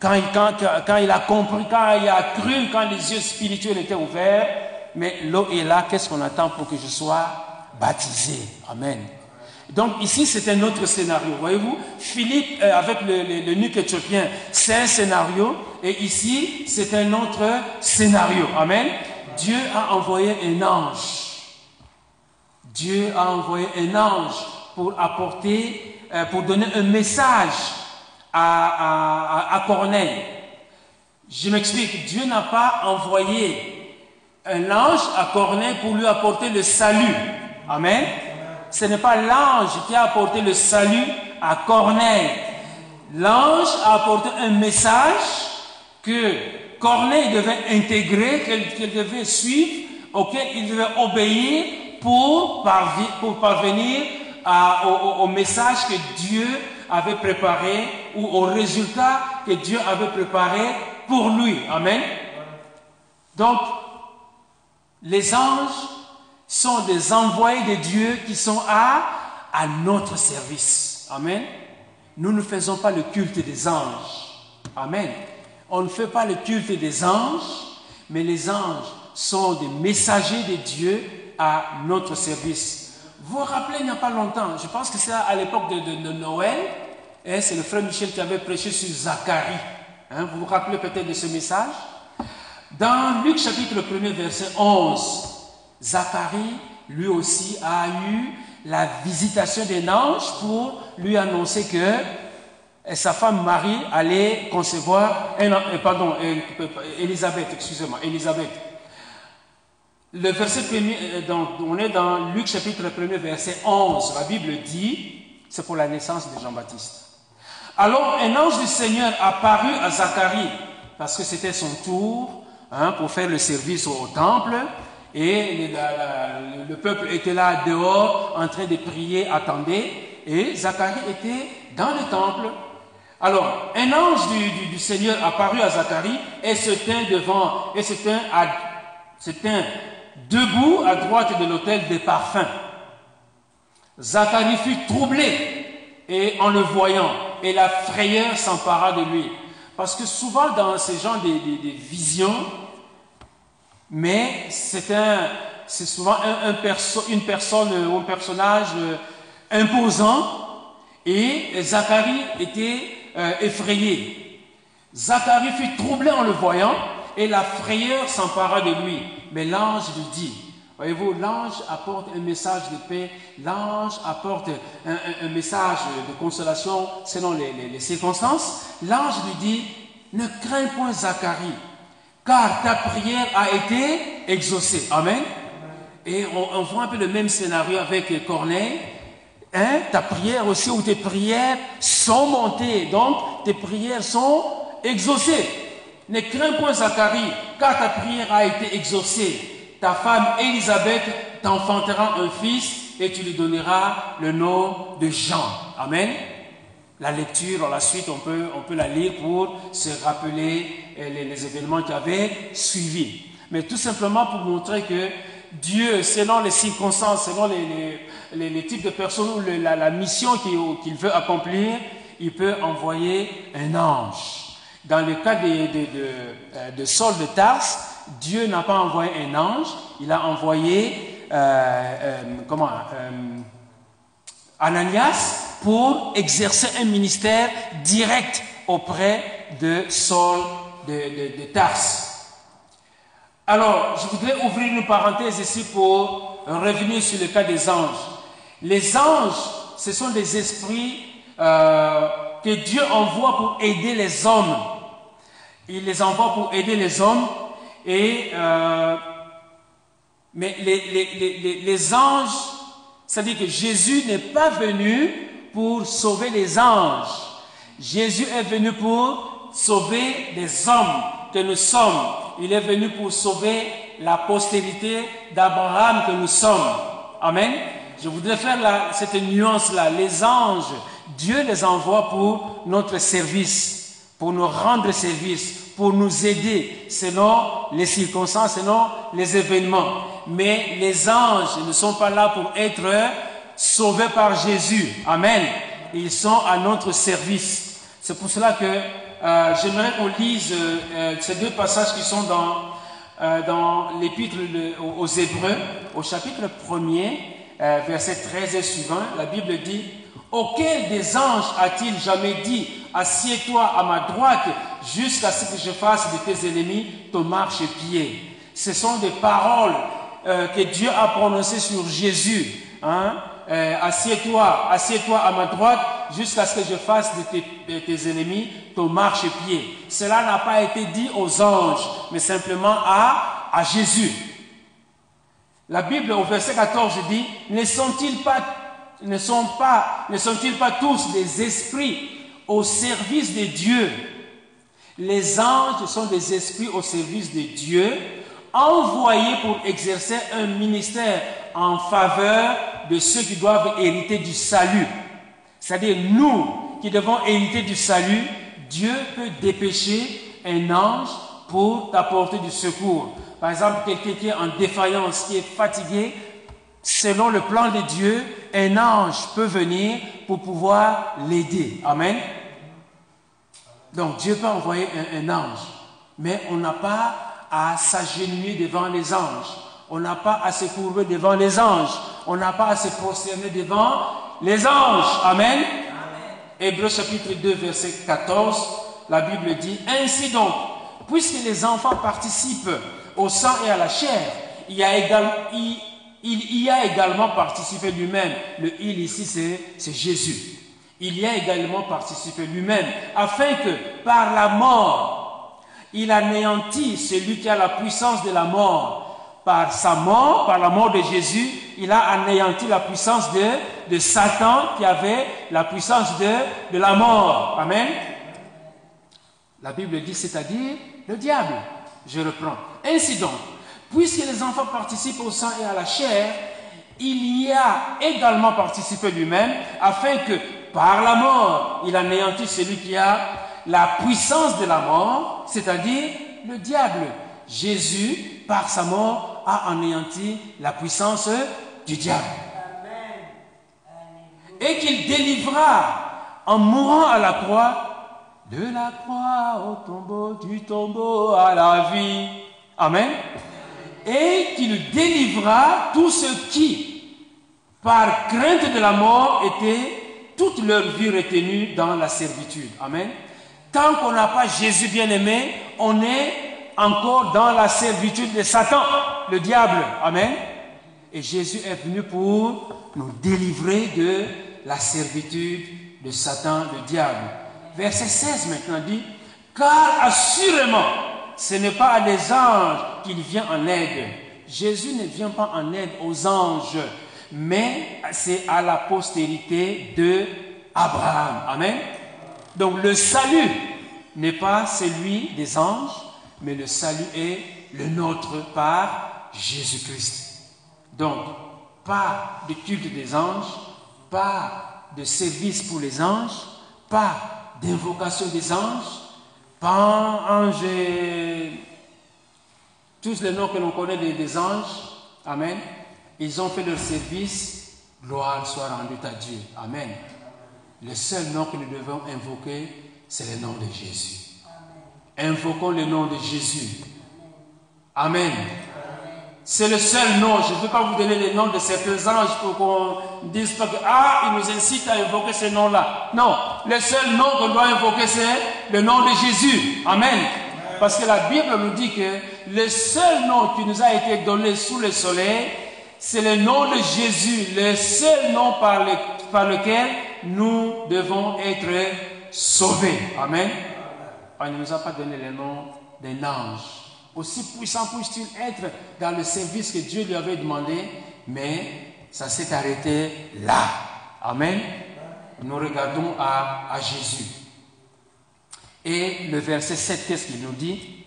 quand quand, quand il a compris, quand il a cru, quand les yeux spirituels étaient ouverts. Mais l'eau est là, qu'est-ce qu'on attend pour que je sois baptisé? Amen. Donc ici, c'est un autre scénario. Voyez-vous, Philippe euh, avec le, nuque éthiopien, c'est un scénario. Et ici, c'est un autre scénario. Amen. Dieu a envoyé un ange. Dieu a envoyé un ange pour apporter, euh, pour donner un message à, Corneille. Je m'explique, Dieu n'a pas envoyé un ange à Corneille pour lui apporter le salut. Amen. Ce n'est pas l'ange qui a apporté le salut à Corneille. L'ange a apporté un message que Corneille devait intégrer, qu'il devait suivre, auquel il devait obéir pour, parvenir au, message que Dieu avait préparé ou au résultat que Dieu avait préparé pour lui. Amen. Donc, les anges sont des envoyés de Dieu qui sont à, notre service. Amen. Nous ne faisons pas le culte des anges. Amen. On ne fait pas le culte des anges, mais les anges sont des messagers de Dieu à notre service. Vous vous rappelez, il n'y a pas longtemps, je pense que c'est à l'époque de, Noël, hein, c'est le frère Michel qui avait prêché sur Zacharie. Hein, vous vous rappelez peut-être de ce message? Dans Luc chapitre 1 verset 11, Zacharie, lui aussi, a eu la visitation d'un ange pour lui annoncer que et sa femme Marie allait concevoir, euh, pardon, Elisabeth, excusez-moi, Elisabeth. Le verset premier, euh, on est dans Luc chapitre 1 verset 11. La Bible dit, c'est pour la naissance de Jean-Baptiste. Alors un ange du Seigneur apparut à Zacharie, parce que c'était son tour hein, pour faire le service au, temple. Et le peuple était là dehors en train de prier, attendait. Et Zacharie était dans le temple alors, un ange du, Seigneur apparut à Zacharie et se tint devant, et se tint, debout à droite de l'autel des parfums. Zacharie fut troublé et en le voyant, et la frayeur s'empara de lui. Parce que souvent dans ces gens des, visions, mais c'est souvent un, une personne ou un personnage euh, imposant, et Zacharie était euh, effrayé. Zacharie fut troublé en le voyant et la frayeur s'empara de lui. Mais l'ange lui dit, voyez-vous, l'ange apporte un message de paix, l'ange apporte un, message de consolation selon les, circonstances. L'ange lui dit, ne crains point Zacharie, car ta prière a été exaucée. Amen. Et on, voit un peu le même scénario avec Corneille hein, ta prière aussi ou tes prières sont montées. Donc, tes prières sont exaucées. Ne crains point Zacharie, car ta prière a été exaucée. Ta femme Élisabeth t'enfantera un fils et tu lui donneras le nom de Jean. Amen. La lecture, la suite, on peut, on peut la lire pour se rappeler les, événements qui avaient suivi. Mais tout simplement pour montrer que Dieu, selon les circonstances, selon les, types de personnes ou la, mission qu'il veut accomplir, il peut envoyer un ange. Dans le cas de, de, Saul de Tarse, Dieu n'a pas envoyé un ange, il a envoyé euh, euh, comment, euh, Ananias pour exercer un ministère direct auprès de Saul de, de, Tarse. Alors, je voudrais ouvrir une parenthèse ici pour revenir sur le cas des anges. Les anges, ce sont des esprits que Dieu envoie pour aider les hommes. Il les envoie pour aider les hommes et, euh, mais les, les, les, les anges, c'est-à-dire que Jésus n'est pas venu pour sauver les anges. Jésus est venu pour sauver les hommes que nous sommes. Il est venu pour sauver la postérité d'Abraham que nous sommes. Amen. Je voudrais faire cette nuance-là. Les anges, Dieu les envoie pour notre service, pour nous rendre service, pour nous aider selon les circonstances, selon les événements. Mais les anges ne sont pas là pour être sauvés par Jésus. Amen. Ils sont à notre service. C'est pour cela que euh, j'aimerais qu'on lise euh, ces deux passages qui sont dans, euh, dans l'épître aux Hébreux, au chapitre 1er, verset 13 et suivant. La Bible dit, Auquel des anges a-t-il jamais dit, assieds-toi à ma droite jusqu'à ce que je fasse de tes ennemis ton marche-pied. Ce sont des paroles euh, que Dieu a prononcées sur Jésus. Hein? Euh, assieds-toi, assieds-toi à ma droite jusqu'à ce que je fasse de tes, ennemis ton marche-pied. Cela n'a pas été dit aux anges, mais simplement à, à Jésus. La Bible au verset 14 dit, ne sont-ils pas, ne sont pas, ne sont-ils pas tous des esprits au service de Dieu? Les anges sont des esprits au service de Dieu, envoyés pour exercer un ministère en faveur de ceux qui doivent hériter du salut. C'est-à-dire nous qui devons hériter du salut, Dieu peut dépêcher un ange pour t'apporter du secours. Par exemple, quelqu'un qui est en défaillance, qui est fatigué, selon le plan de Dieu, un ange peut venir pour pouvoir l'aider. Amen. Donc Dieu peut envoyer un, ange, mais on n'a pas à s'agenouiller devant les anges. On n'a pas à se courber devant les anges. On n'a pas à se prosterner devant les anges. Amen. Amen. Hébreu chapitre 2, verset 14, la Bible dit, Ainsi donc, puisque les enfants participent au sang et à la chair, il y a, il, il y a également participé lui-même. Le il ici, c'est Jésus il y a également participé lui-même, afin que par la mort, il anéantit celui qui a la puissance de la mort. Par sa mort, par la mort de Jésus, il a anéanti la puissance de, Satan qui avait la puissance de, de la mort. Amen. La Bible dit, c'est-à-dire le diable. Je reprends. Ainsi donc, puisque les enfants participent au sang et à la chair, il y a également participé lui-même, afin que par la mort, il anéantit celui qui a la puissance de la mort, c'est-à-dire le diable. Jésus, par sa mort, a anéanti la puissance du diable. Et qu'il délivra en mourant à la croix, de la croix au tombeau, du tombeau à la vie. Amen. Et qu'il délivra tous ceux qui, par crainte de la mort, étaient toute leur vie retenue dans la servitude. Amen. Tant qu'on n'a pas Jésus bien-aimé, on est encore dans la servitude de Satan, le diable. Amen. Et Jésus est venu pour nous délivrer de la servitude de Satan, le diable. Verset 16 maintenant dit, car assurément, ce n'est pas à des anges qu'il vient en aide. Jésus ne vient pas en aide aux anges mais c'est à la postérité de Abraham. Amen. Donc le salut n'est pas celui des anges, mais le salut est le nôtre par Jésus-Christ. Donc, pas de culte des anges, pas de service pour les anges, pas d'invocation des anges, pas ange, tous les noms que l'on connaît des, anges. Amen. Ils ont fait leur service. Gloire soit rendue à Dieu. Amen. Le seul nom que nous devons invoquer, c'est le nom de Jésus. Invoquons le nom de Jésus. Amen. C'est le seul nom. Je ne veux pas vous donner les noms de certains anges pour qu'on dise que, ah, il nous incite à invoquer ce nom-là. Non, le seul nom qu'on doit invoquer, c'est le nom de Jésus. Amen. Parce que la Bible nous dit que le seul nom qui nous a été donné sous le soleil, c'est le nom de Jésus, le seul nom par lequel nous devons être sauvés. Amen. Ah, il ne nous a pas donné le nom d'un ange. Aussi puissant puisse-t-il être dans le service que Dieu lui avait demandé, mais ça s'est arrêté là. Amen. Nous regardons à, Jésus. Et le verset 7, qu'est-ce qu'il nous dit?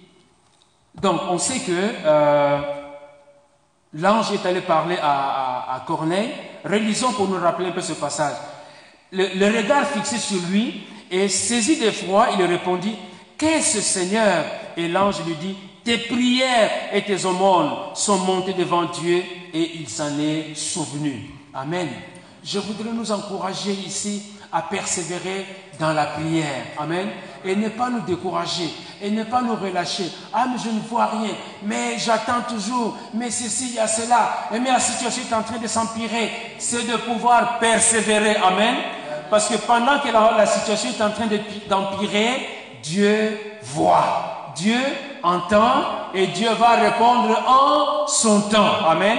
Donc, on sait que euh, l'ange est allé parler à, Corneille. Relisons pour nous rappeler un peu ce passage. Le, le regard fixé sur lui et saisi d'effroi, il répondit Qu'est-ce Seigneur? Et l'ange lui dit tes prières et tes aumônes sont montées devant Dieu et il s'en est souvenu. Amen. Je voudrais nous encourager ici à persévérer dans la prière. Amen. Et ne pas nous décourager. Et ne pas nous relâcher. Ah, mais je ne vois rien. Mais j'attends toujours. Mais ceci, il y a cela. Et mais la situation est en train de s'empirer. C'est de pouvoir persévérer. Amen. Parce que pendant que la, la situation est en train d'empirer, Dieu voit. Dieu entend et Dieu va répondre en son temps. Amen.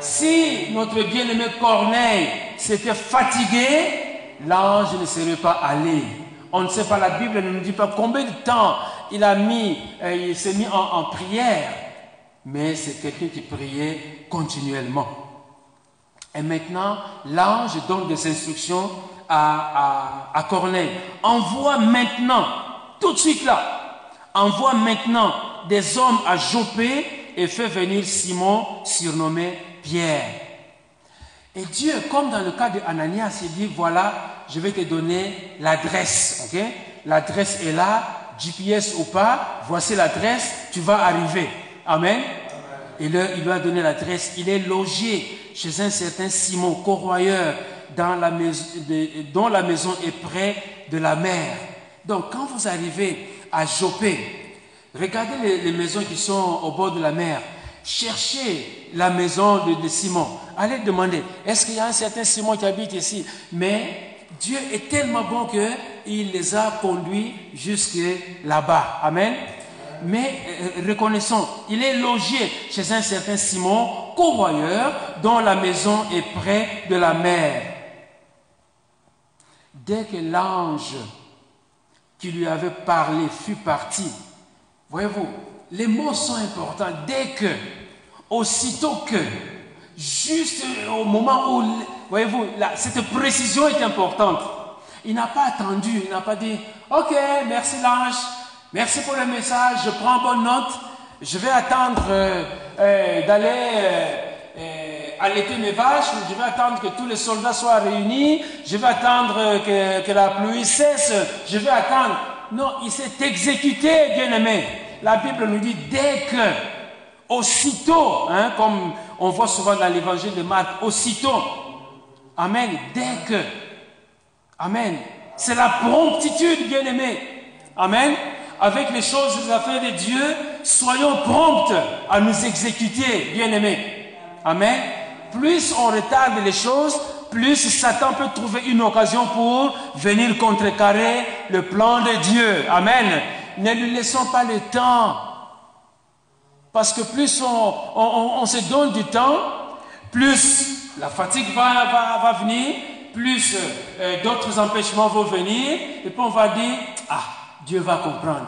Si notre bien-aimé Corneille s'était fatigué, l'ange ne serait pas allé. On ne sait pas, la Bible ne nous dit pas combien de temps il a mis, euh, il s'est mis en, prière. Mais c'est quelqu'un qui priait continuellement. Et maintenant, l'ange donne des instructions à, à, à Corneille. Envoie maintenant, tout de suite là, envoie maintenant des hommes à Jopé et fait venir Simon, surnommé Pierre. Et Dieu, comme dans le cas de Ananias, il dit, voilà, je vais te donner l'adresse. L'adresse est là, GPS ou pas, voici l'adresse, tu vas arriver. Amen? Et là, il lui a donné l'adresse. Il est logé chez un certain Simon, corroyeur, dont la maison est près de la mer. Donc, quand vous arrivez à Jopé. Regardez les, maisons qui sont au bord de la mer. Cherchez la maison de, Simon. Allez demander, est-ce qu'il y a un certain Simon qui habite ici? Mais Dieu est tellement bon qu'il les a conduits jusque là-bas. Amen. Mais euh, reconnaissons, il est logé chez un certain Simon, convoyeur, dont la maison est près de la mer. Dès que l'ange qui lui avait parlé fut parti. Voyez-vous, les mots sont importants. Dès que, aussitôt que, juste au moment où, voyez-vous, cette précision est importante. Il n'a pas attendu, il n'a pas dit, ok, merci l'ange, merci pour le message, je prends bonne note, je vais attendre euh, euh, d'aller... Euh, allaiter mes vaches, je vais attendre que tous les soldats soient réunis, je vais attendre que, la pluie cesse, je vais attendre. Non, il s'est exécuté, bien-aimé. La Bible nous dit dès que, aussitôt, hein, comme on voit souvent dans l'évangile de Marc, aussitôt. Amen. Dès que. Amen. C'est la promptitude, bien-aimé. Amen. Avec les choses des affaires de Dieu, soyons promptes à nous exécuter, bien-aimés. Amen plus on retarde les choses, plus Satan peut trouver une occasion pour venir contrecarrer le plan de Dieu. Amen. Ne lui laissons pas le temps. Parce que plus on, se donne du temps, plus la fatigue va, venir, plus euh, d'autres empêchements vont venir, et puis on va dire, ah, Dieu va comprendre.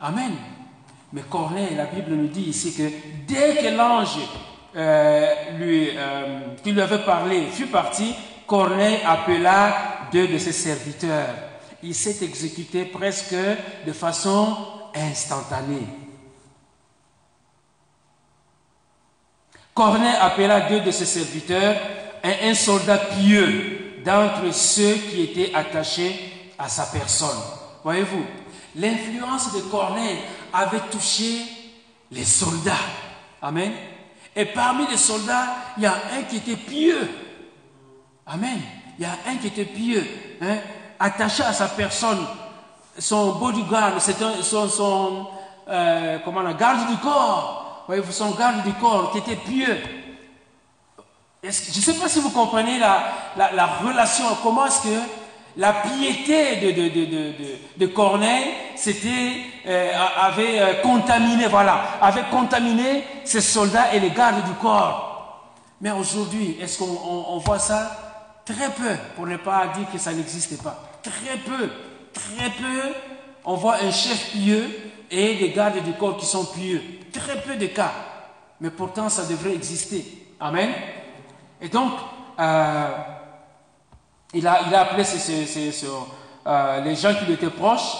Amen. Mais Corneille, la Bible nous dit ici que dès que l'ange lui, euh, qui lui avait parlé fut parti, Corneille appela deux de ses serviteurs. Il s'est exécuté presque de façon instantanée. Corneille appela deux de ses serviteurs, un, un soldat pieux d'entre ceux qui étaient attachés à sa personne. Voyez-vous, l'influence de Corneille avait touché les soldats. Amen. Et parmi les soldats, il y a un qui était pieux. Amen. Il y a un qui était pieux, hein, attaché à sa personne. Son bodyguard, c'était son, son euh, comment garde du corps. Voyez-vous, son garde du corps qui était pieux. je ne sais pas si vous comprenez la, relation, comment est-ce que la piété de, Corneille euh, avait euh, contaminé, voilà, avait contaminé ses soldats et les gardes du corps. Mais aujourd'hui, est-ce qu'on voit ça? Très peu, pour ne pas dire que ça n'existait pas. Très peu, très peu, on voit un chef pieux et des gardes du corps qui sont pieux. Très peu de cas. Mais pourtant, ça devrait exister. Amen. Et donc, euh, il, a, appelé euh, les gens qui lui étaient proches,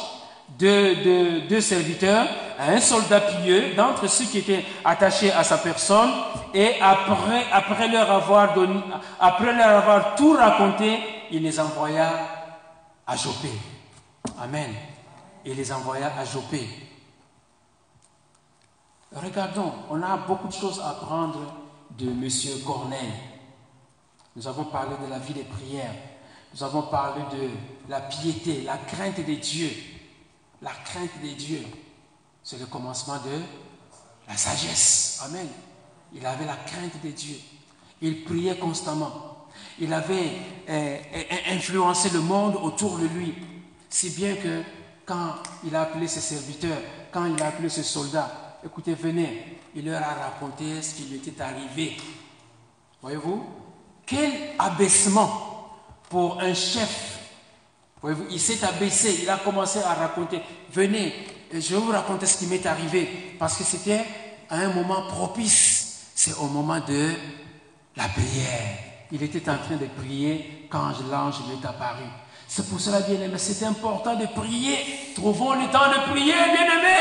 deux, deux, serviteurs, un soldat pieux, d'entre ceux qui étaient attachés à sa personne, et après, après, leur avoir donné, après leur avoir tout raconté, il les envoya à Jopé. Amen. Il les envoya à Jopé. Regardons, on a beaucoup de choses à apprendre de M. Corneille. Nous avons parlé de la vie des prières. Nous avons parlé de la piété, la crainte des dieux. La crainte des dieux, c'est le commencement de la sagesse. Amen. Il avait la crainte des dieux. Il priait constamment. Il avait euh, influencé le monde autour de lui. Si bien que quand il a appelé ses serviteurs, quand il a appelé ses soldats, écoutez, venez, il leur a raconté ce qui lui était arrivé. Voyez-vous? Quel abaissement pour un chef. Il s'est abaissé, il a commencé à raconter. Venez, je vais vous raconter ce qui m'est arrivé. Parce que c'était à un moment propice. C'est au moment de la prière. Il était en train de prier quand l'ange lui est apparu. C'est pour cela, bien aimé, c'est important de prier. Trouvons le temps de prier, bien aimé.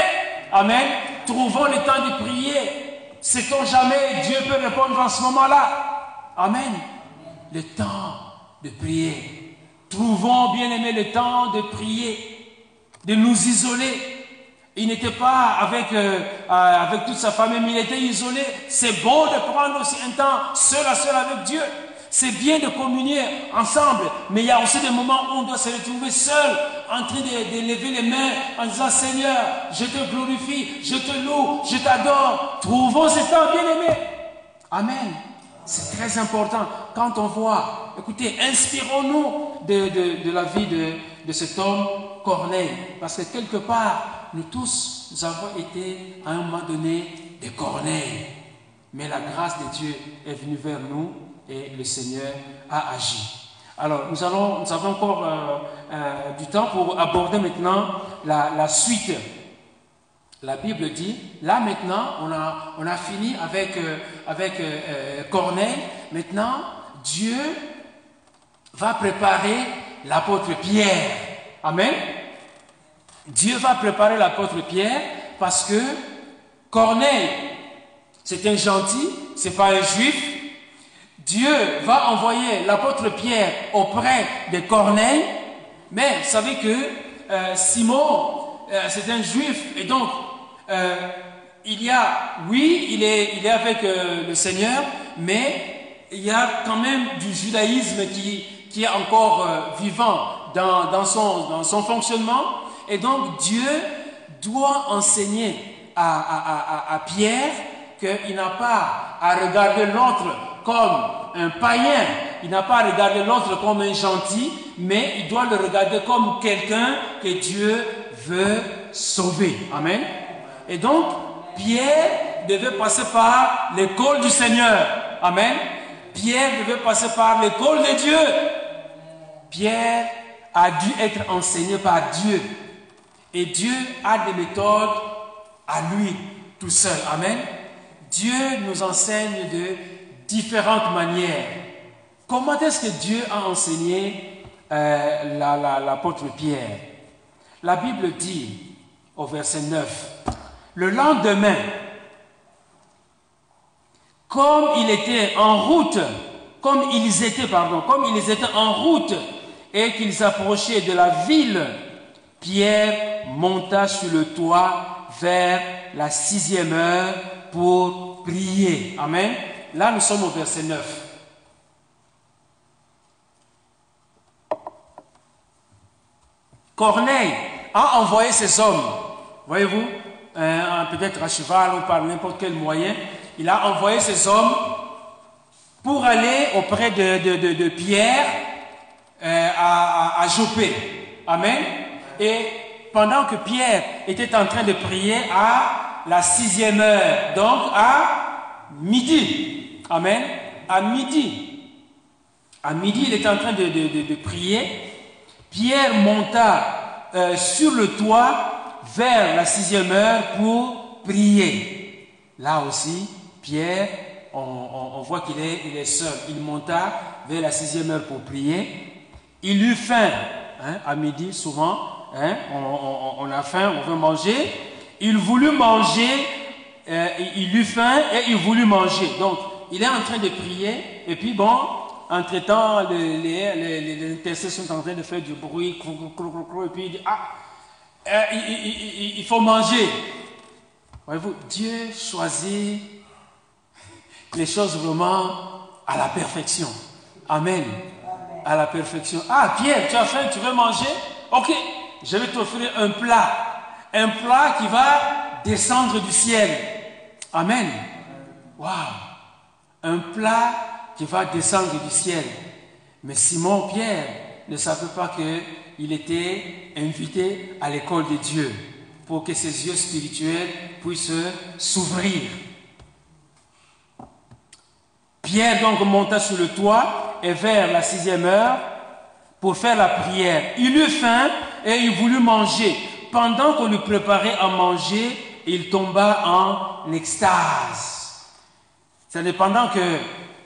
Amen. Trouvons le temps de prier. Sait-on jamais Dieu peut répondre en ce moment-là Amen. Le temps de prier. Trouvons, bien aimé, le temps de prier, de nous isoler. Il n'était pas avec, euh, euh, avec toute sa famille, mais il était isolé. C'est bon de prendre aussi un temps seul à seul avec Dieu. C'est bien de communier ensemble, mais il y a aussi des moments où on doit se retrouver seul, en train de, lever les mains, en disant Seigneur, je te glorifie, je te loue, je t'adore. Trouvons ce temps bien aimé. Amen. C'est très important quand on voit, écoutez, inspirons-nous de, de, la vie de, de cet homme Corneille, parce que quelque part, nous tous, nous avons été à un moment donné des Corneilles, mais la grâce de Dieu est venue vers nous et le Seigneur a agi. Alors, nous, allons, nous avons encore euh, euh, du temps pour aborder maintenant la, suite. La Bible dit, là maintenant, on a, fini avec, euh, avec Corneille. Maintenant, Dieu va préparer l'apôtre Pierre. Amen. Dieu va préparer l'apôtre Pierre parce que Corneille, c'est un gentil, c'est pas un juif, Dieu va envoyer l'apôtre Pierre auprès de Corneille, mais vous savez que euh, Simon, euh, c'est un juif, et donc euh, il y a, oui, il est, il est avec le Seigneur, mais il y a quand même du judaïsme qui, qui est encore vivant dans, son, dans son fonctionnement, et donc Dieu doit enseigner à, à Pierre qu'il n'a pas à regarder l'autre comme un païen. Il n'a pas à regarder l'autre comme un gentil, mais il doit le regarder comme quelqu'un que Dieu veut sauver. Amen. Et donc, Pierre devait passer par l'école du Seigneur. Amen. Pierre devait passer par l'école de Dieu. Pierre a dû être enseigné par Dieu. Et Dieu a des méthodes à lui tout seul. Amen. Dieu nous enseigne de différentes manières. Comment est-ce que Dieu a enseigné euh, l'apôtre Pierre? La Bible dit au verset 9, le lendemain, comme il était en route comme ils étaient, pardon, comme ils étaient en route et qu'ils approchaient de la ville, Pierre monta sur le toit vers la sixième heure pour prier. Amen. Là, nous sommes au verset 9. Corneille a envoyé ses hommes, voyez-vous, euh, peut-être à cheval ou par n'importe quel moyen, il a envoyé ses hommes pour aller auprès de, Pierre euh, à, à, Jopé. Amen. Et pendant que Pierre était en train de prier à la sixième heure, donc à midi. Amen. À midi. À midi, il était en train de, prier. Pierre monta euh, sur le toit vers la sixième heure pour prier. Là aussi, Pierre, on, voit qu'il est, seul. Il monta vers la sixième heure pour prier. Il eut faim hein, à midi, souvent. Hein, on, a faim, on veut manger. Il voulut manger, euh, il eut faim et il voulut manger. Donc, il est en train de prier. Et puis, bon, entre-temps, les, les, sont en train de faire du bruit. Et puis, il dit, ah, euh, il, faut manger. Voyez-vous, Dieu choisit les choses vraiment à la perfection. Amen. À la perfection. Ah, Pierre, tu as faim, tu veux manger? Ok, je vais t'offrir un plat. Un plat qui va descendre du ciel. Amen. Waouh. Un plat qui va descendre du ciel. Mais Simon Pierre ne savait pas qu'il était invité à l'école de Dieu pour que ses yeux spirituels puissent s'ouvrir. Pierre donc monta sur le toit et vers la sixième heure pour faire la prière. Il eut faim et il voulut manger. Pendant qu'on lui préparait à manger, il tomba en extase. C'est pendant que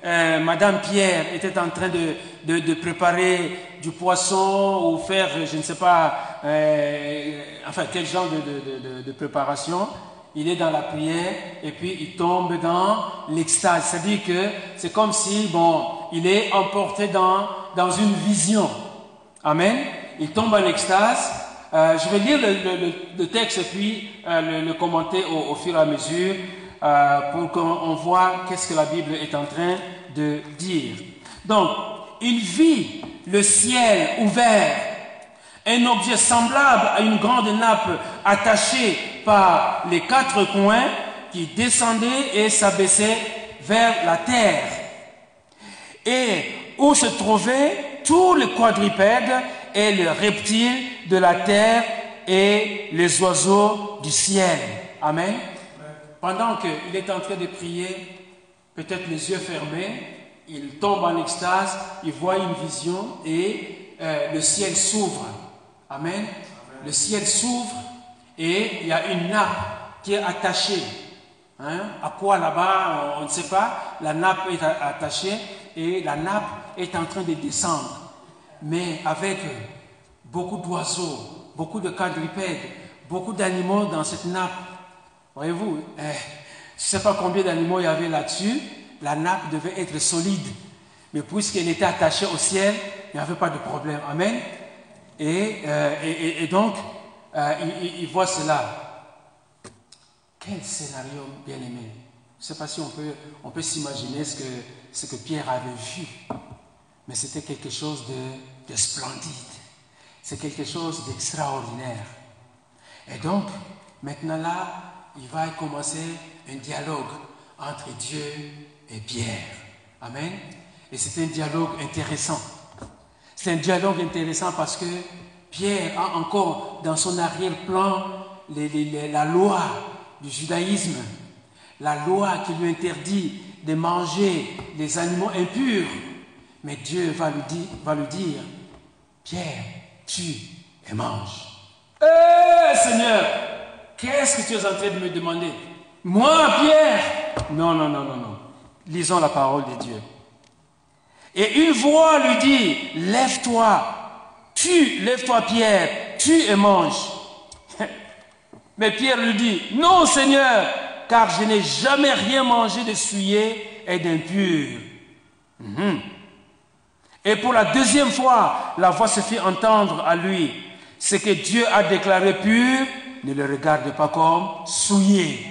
euh, Madame Pierre était en train de, de, préparer du poisson ou faire, je ne sais pas, euh, enfin quel genre de, de préparation il est dans la prière et puis il tombe dans l'extase. C'est-à-dire que c'est comme si, bon, il est emporté dans, dans une vision. Amen. Il tombe en extase. Euh, je vais lire le, texte et puis le, commenter au, fur et à mesure euh, pour qu'on voit qu'est-ce que la Bible est en train de dire. Donc, il vit le ciel ouvert, un objet semblable à une grande nappe attachée par les quatre coins qui descendaient et s'abaissaient vers la terre. Et où se trouvaient tous les quadrupèdes et les reptiles de la terre et les oiseaux du ciel. Amen. Pendant qu'il est en train de prier, peut-être les yeux fermés, il tombe en extase, il voit une vision et euh, le ciel s'ouvre. Amen. Le ciel s'ouvre et il y a une nappe qui est attachée. Hein? À quoi là-bas? On ne sait pas. La nappe est attachée et la nappe est en train de descendre. Mais avec beaucoup d'oiseaux, beaucoup de quadrupèdes, beaucoup d'animaux dans cette nappe. Voyez-vous, eh, je ne sais pas combien d'animaux il y avait là-dessus. La nappe devait être solide. Mais puisqu'elle était attachée au ciel, il n'y avait pas de problème. Amen. et, euh, donc, euh, il, voit cela. Quel scénario bien aimé. Je ne sais pas si on peut, s'imaginer ce que, Pierre avait vu, mais c'était quelque chose de splendide. C'est quelque chose d'extraordinaire. Et donc, maintenant là, il va commencer un dialogue entre Dieu et Pierre. Amen. Et c'est un dialogue intéressant. C'est un dialogue intéressant parce que Pierre a encore dans son arrière-plan la loi du judaïsme, la loi qui lui interdit de manger des animaux impurs. Mais Dieu va lui dire, Pierre, tu et mange. Eh Seigneur, qu'est-ce que tu es en train de me demander? Moi, Pierre? Non, non, non, non, non. Lisons la parole de Dieu. Et une voix lui dit, lève-toi, tu, lève-toi Pierre, tu et mange. Mais Pierre lui dit, non Seigneur, car je n'ai jamais rien mangé de souillé et d'impur. Mhm. Et pour la deuxième fois, la voix se fit entendre à lui. Ce que Dieu a déclaré pur, ne le regarde pas comme souillé.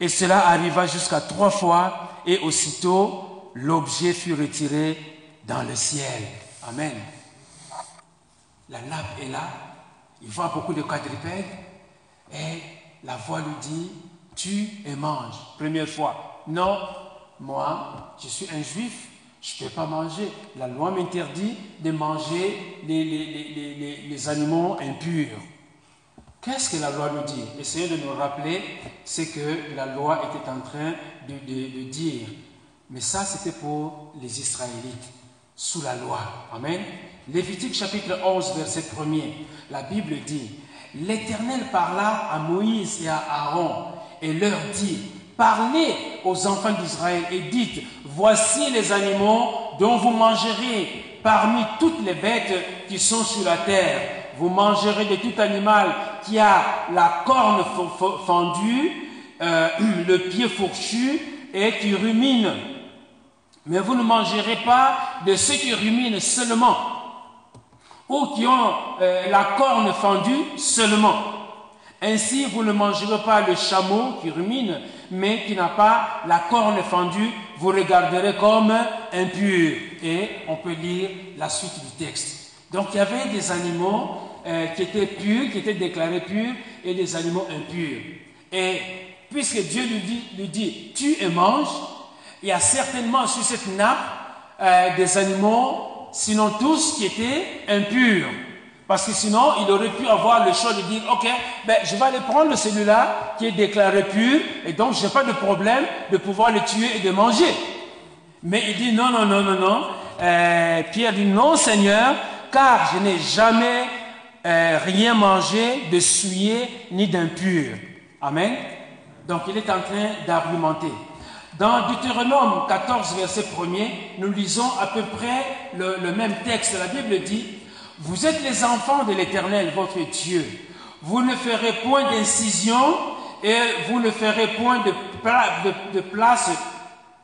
Et cela arriva jusqu'à trois fois, et aussitôt l'objet fut retiré dans le ciel. Amen. La nappe est là, il voit beaucoup de quadrupèdes, et la voix lui dit, tu et mange. Première fois, non, moi, je suis un juif, je ne peux pas manger. La loi m'interdit de manger les, animaux impurs. Qu'est-ce que la loi nous dit? Essayez de nous rappeler ce que la loi était en train de, dire. Mais ça, c'était pour les Israélites, sous la loi. Amen. Lévitique chapitre 11, verset 1er. La Bible dit, L'Éternel parla à Moïse et à Aaron et leur dit, Parlez aux enfants d'Israël et dites, voici les animaux dont vous mangerez parmi toutes les bêtes qui sont sur la terre. Vous mangerez de tout animal qui a la corne fendue, euh, le pied fourchu et qui rumine. Mais vous ne mangerez pas de ceux qui ruminent seulement ou qui ont euh, la corne fendue seulement. Ainsi, vous ne mangerez pas le chameau qui rumine, mais qui n'a pas la corne fendue, vous regarderez comme impur. Et on peut lire la suite du texte. Donc il y avait des animaux euh, qui étaient purs, qui étaient déclarés purs, et des animaux impurs. Et puisque Dieu lui dit, lui dit tu et mange, il y a certainement sur cette nappe euh, des animaux, sinon tous, qui étaient impurs. Parce que sinon, il aurait pu avoir le choix de dire, OK, ben, je vais aller prendre celui-là qui est déclaré pur, et donc je n'ai pas de problème de pouvoir le tuer et de manger. Mais il dit, non, non, non, non, non. Euh, Pierre dit, non, Seigneur, car je n'ai jamais euh, rien mangé de souillé ni d'impur. Amen. Donc il est en train d'argumenter. Dans Deutéronome 14, verset 1er, nous lisons à peu près le, le même texte. La Bible dit, vous êtes les enfants de l'Éternel, votre Dieu. Vous ne ferez point d'incision et vous ne ferez point de, place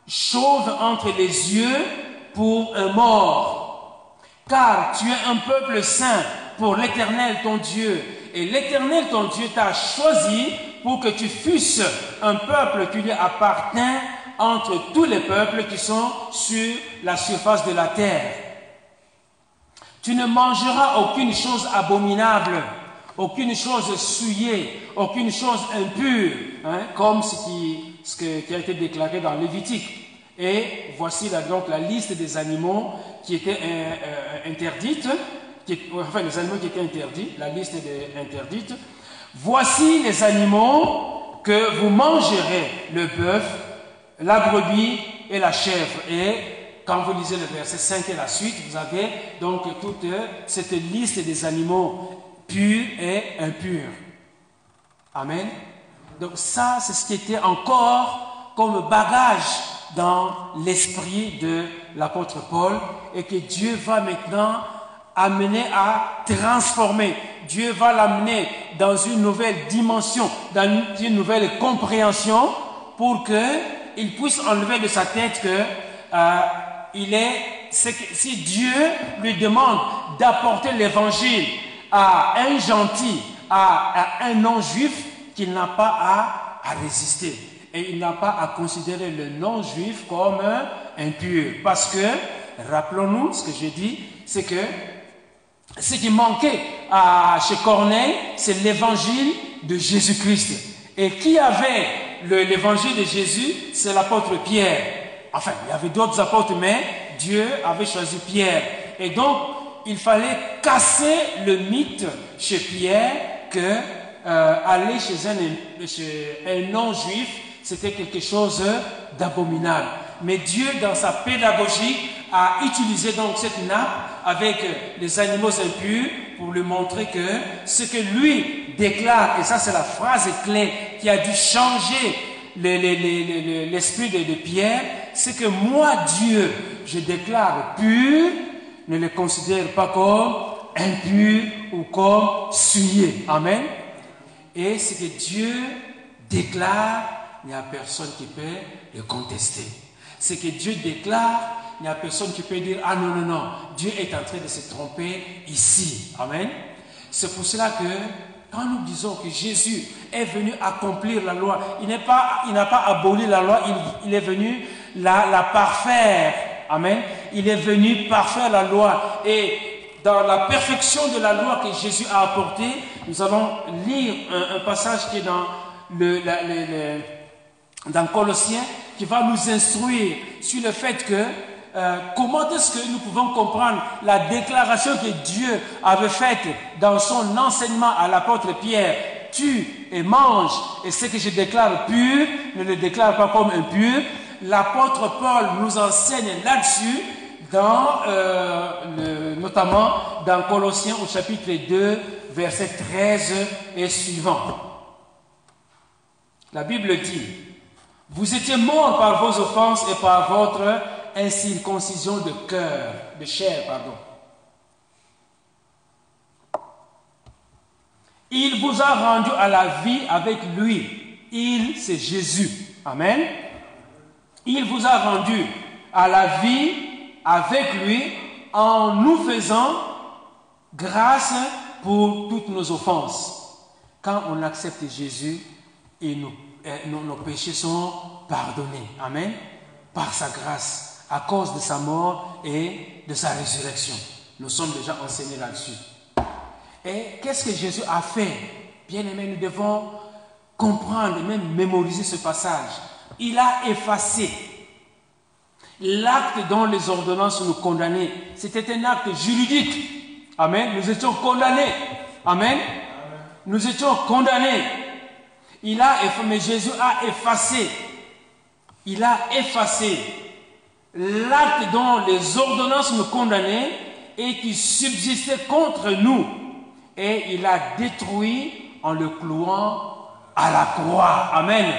chauve entre les yeux pour un mort. Car tu es un peuple saint pour l'Éternel ton Dieu. Et l'Éternel ton Dieu t'a choisi pour que tu fusses un peuple qui lui appartient entre tous les peuples qui sont sur la surface de la terre. Tu ne mangeras aucune chose abominable, aucune chose souillée, aucune chose impure, hein, comme ce, qui, ce qui a été déclaré dans Lévitique. Et voici donc la liste des animaux qui étaient euh, euh, interdites, enfin les animaux qui étaient interdits, la liste est interdite. Voici les animaux que vous mangerez, le bœuf, la brebis et la chèvre. Quand vous lisez le verset 5 et la suite, vous avez donc toute cette liste des animaux purs et impurs. Amen. Donc ça, c'est ce qui était encore comme bagage dans l'esprit de l'apôtre Paul et que Dieu va maintenant amener à transformer. Dieu va l'amener dans une nouvelle dimension, dans une nouvelle compréhension pour qu'il puisse enlever de sa tête que euh, il est, si Dieu lui demande d'apporter l'évangile à un gentil, à, un non-juif, qu'il n'a pas à, à, résister. Et il n'a pas à considérer le non-juif comme impur. Parce que, rappelons-nous, ce que j'ai dit, c'est que ce qui manquait à, chez Corneille, c'est l'évangile de Jésus-Christ. Et qui avait l'évangile de Jésus? C'est l'apôtre Pierre. Enfin, il y avait d'autres apôtres, mais Dieu avait choisi Pierre. Et donc, il fallait casser le mythe chez Pierre que euh, aller chez un, chez un non-juif, c'était quelque chose d'abominable. Mais Dieu, dans sa pédagogie, a utilisé donc cette nappe avec les animaux impurs pour lui montrer que ce que lui déclare, et ça c'est la phrase clé qui a dû changer l'esprit de, Pierre, c'est que moi, Dieu, je déclare pur, ne le considère pas comme impur ou comme souillé. Amen. Et ce que Dieu déclare, il n'y a personne qui peut le contester. Ce que Dieu déclare, il n'y a personne qui peut dire, ah non, non, non, Dieu est en train de se tromper ici. Amen. C'est pour cela que quand nous disons que Jésus est venu accomplir la loi, il n'a pas, pas aboli la loi, il, est venu la, parfaire. Amen. Il est venu parfaire la loi. Et dans la perfection de la loi que Jésus a apportée, nous allons lire un, passage qui est dans Colossiens, qui va nous instruire sur le fait que euh, comment est-ce que nous pouvons comprendre la déclaration que Dieu avait faite dans son enseignement à l'apôtre Pierre? Tue et mange, et ce que je déclare pur, ne le déclare pas comme impur. L'apôtre Paul nous enseigne là-dessus, euh, notamment dans Colossiens au chapitre 2, verset 13 et suivant. La Bible dit, vous étiez morts par vos offenses et par votre incirconcision de cœur, de chair, pardon. Il vous a rendu à la vie avec lui. Il, c'est Jésus. Amen. Il vous a rendu à la vie avec lui en nous faisant grâce pour toutes nos offenses. Quand on accepte Jésus, euh, nos péchés sont pardonnés. Amen. Par sa grâce à cause de sa mort et de sa résurrection. Nous sommes déjà enseignés là-dessus. Et qu'est-ce que Jésus a fait? Bien aimé, nous devons comprendre et même mémoriser ce passage. Il a effacé l'acte dont les ordonnances nous condamnaient. C'était un acte juridique. Amen. Nous étions condamnés. Amen. Nous étions condamnés. Il a, mais Jésus a effacé. Il a effacé l'acte dont les ordonnances nous condamnaient et qui subsistait contre nous. Et il a détruit en le clouant à la croix. Amen.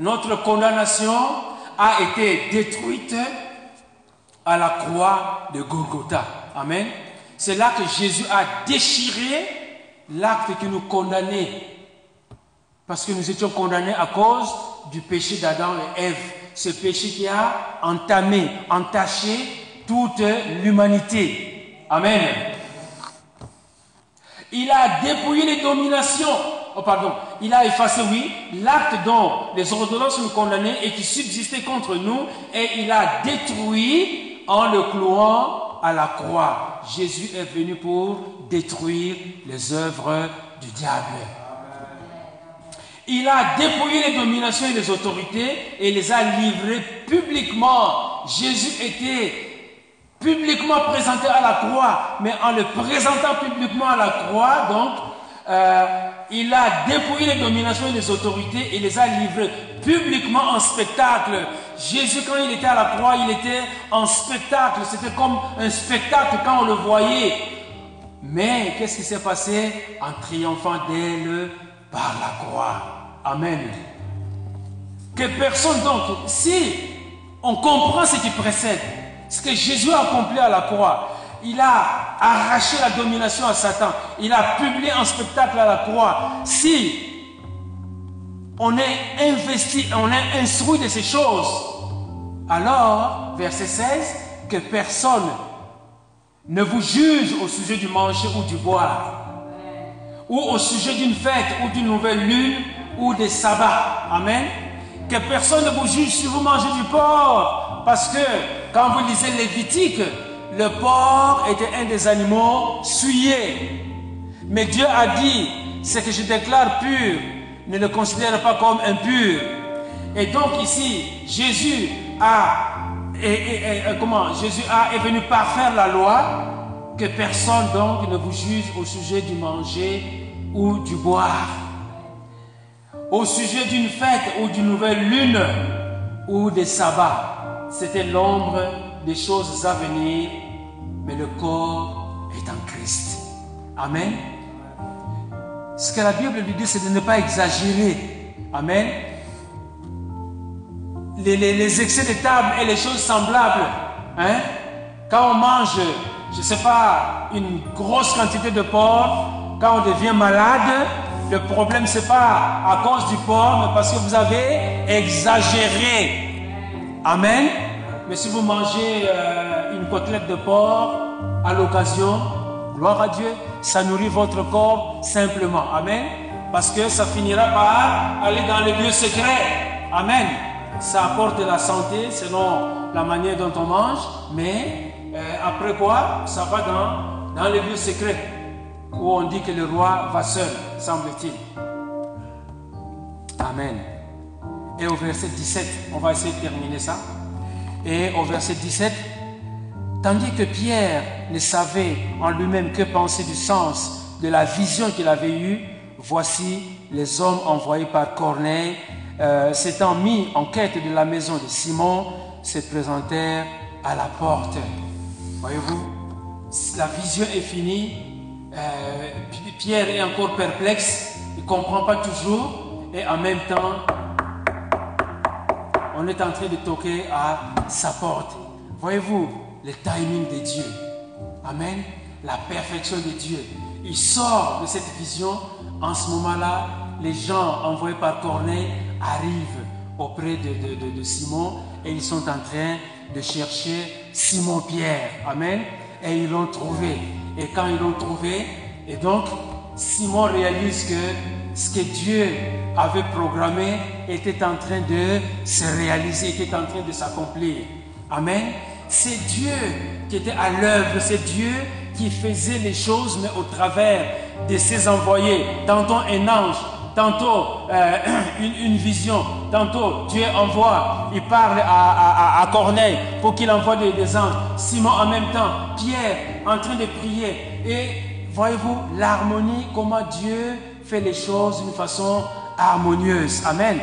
Notre condamnation a été détruite à la croix de Golgotha. Amen. C'est là que Jésus a déchiré l'acte qui nous condamnait. Parce que nous étions condamnés à cause du péché d'Adam et Ève ce péché qui a entamé, entaché toute l'humanité. Amen. Il a dépouillé les dominations. Oh, pardon. Il a effacé, oui, l'acte dont les ordonnances nous condamnaient et qui subsistait contre nous, et il a détruit en le clouant à la croix. Jésus est venu pour détruire les œuvres du diable. Il a dépouillé les dominations et les autorités et les a livrées publiquement. Jésus était publiquement présenté à la croix, mais en le présentant publiquement à la croix, donc, euh, il a dépouillé les dominations et les autorités et les a livrées publiquement en spectacle. Jésus, quand il était à la croix, il était en spectacle. C'était comme un spectacle quand on le voyait. Mais qu'est-ce qui s'est passé en triomphant d'elle par la croix? Amen. Que personne donc, si on comprend ce qui précède, ce que Jésus a accompli à la croix, il a arraché la domination à Satan, il a publié un spectacle à la croix. Si on est investi, on est instruit de ces choses, alors, verset 16, que personne ne vous juge au sujet du manger ou du boire, ou au sujet d'une fête ou d'une nouvelle lune ou des sabbats. Amen. Que personne ne vous juge si vous mangez du porc. Parce que quand vous lisez Lévitique, le porc était un des animaux souillés. Mais Dieu a dit, ce que je déclare pur, ne le considère pas comme impur. Et donc ici, Jésus a, et, comment, Jésus est venu parfaire la loi, que personne donc ne vous juge au sujet du manger ou du boire au sujet d'une fête ou d'une nouvelle lune ou des sabbats. C'était l'ombre des choses à venir, mais le corps est en Christ. Amen. Ce que la Bible lui dit, c'est de ne pas exagérer. Amen. Les, excès de table et les choses semblables. Hein? Quand on mange, je ne sais pas, une grosse quantité de porc, quand on devient malade, le problème, ce n'est pas à cause du porc, mais parce que vous avez exagéré. Amen. Mais si vous mangez euh, une côtelette de porc à l'occasion, gloire à Dieu, ça nourrit votre corps simplement. Amen. Parce que ça finira par aller dans les lieux secrets. Amen. Ça apporte de la santé selon la manière dont on mange, mais euh, après quoi, ça va dans, dans les lieux secrets où on dit que le roi va seul, semble-t-il. Amen. Et au verset 17, on va essayer de terminer ça. Et au verset 17, tandis que Pierre ne savait en lui-même que penser du sens de la vision qu'il avait eue, voici les hommes envoyés par Corneille, euh, s'étant mis en quête de la maison de Simon, se présentèrent à la porte. Voyez-vous, la vision est finie. Euh, Pierre est encore perplexe, il ne comprend pas toujours. Et en même temps, on est en train de toquer à sa porte. Voyez-vous le timing de Dieu? Amen. La perfection de Dieu. Il sort de cette vision. En ce moment-là, les gens envoyés par Corneille arrivent auprès de, de, Simon et ils sont en train de chercher Simon-Pierre. Amen. Et ils l'ont trouvé. Et quand ils l'ont trouvé, et donc Simon réalise que ce que Dieu avait programmé était en train de se réaliser, était en train de s'accomplir. Amen. C'est Dieu qui était à l'œuvre, c'est Dieu qui faisait les choses, mais au travers de ses envoyés. Tantôt un ange, tantôt euh, une, vision, tantôt Dieu envoie, il parle à, Corneille pour qu'il envoie des, des, anges. Simon en même temps, Pierre en train de prier. Et voyez-vous l'harmonie, comment Dieu fait les choses d'une façon harmonieuse. Amen.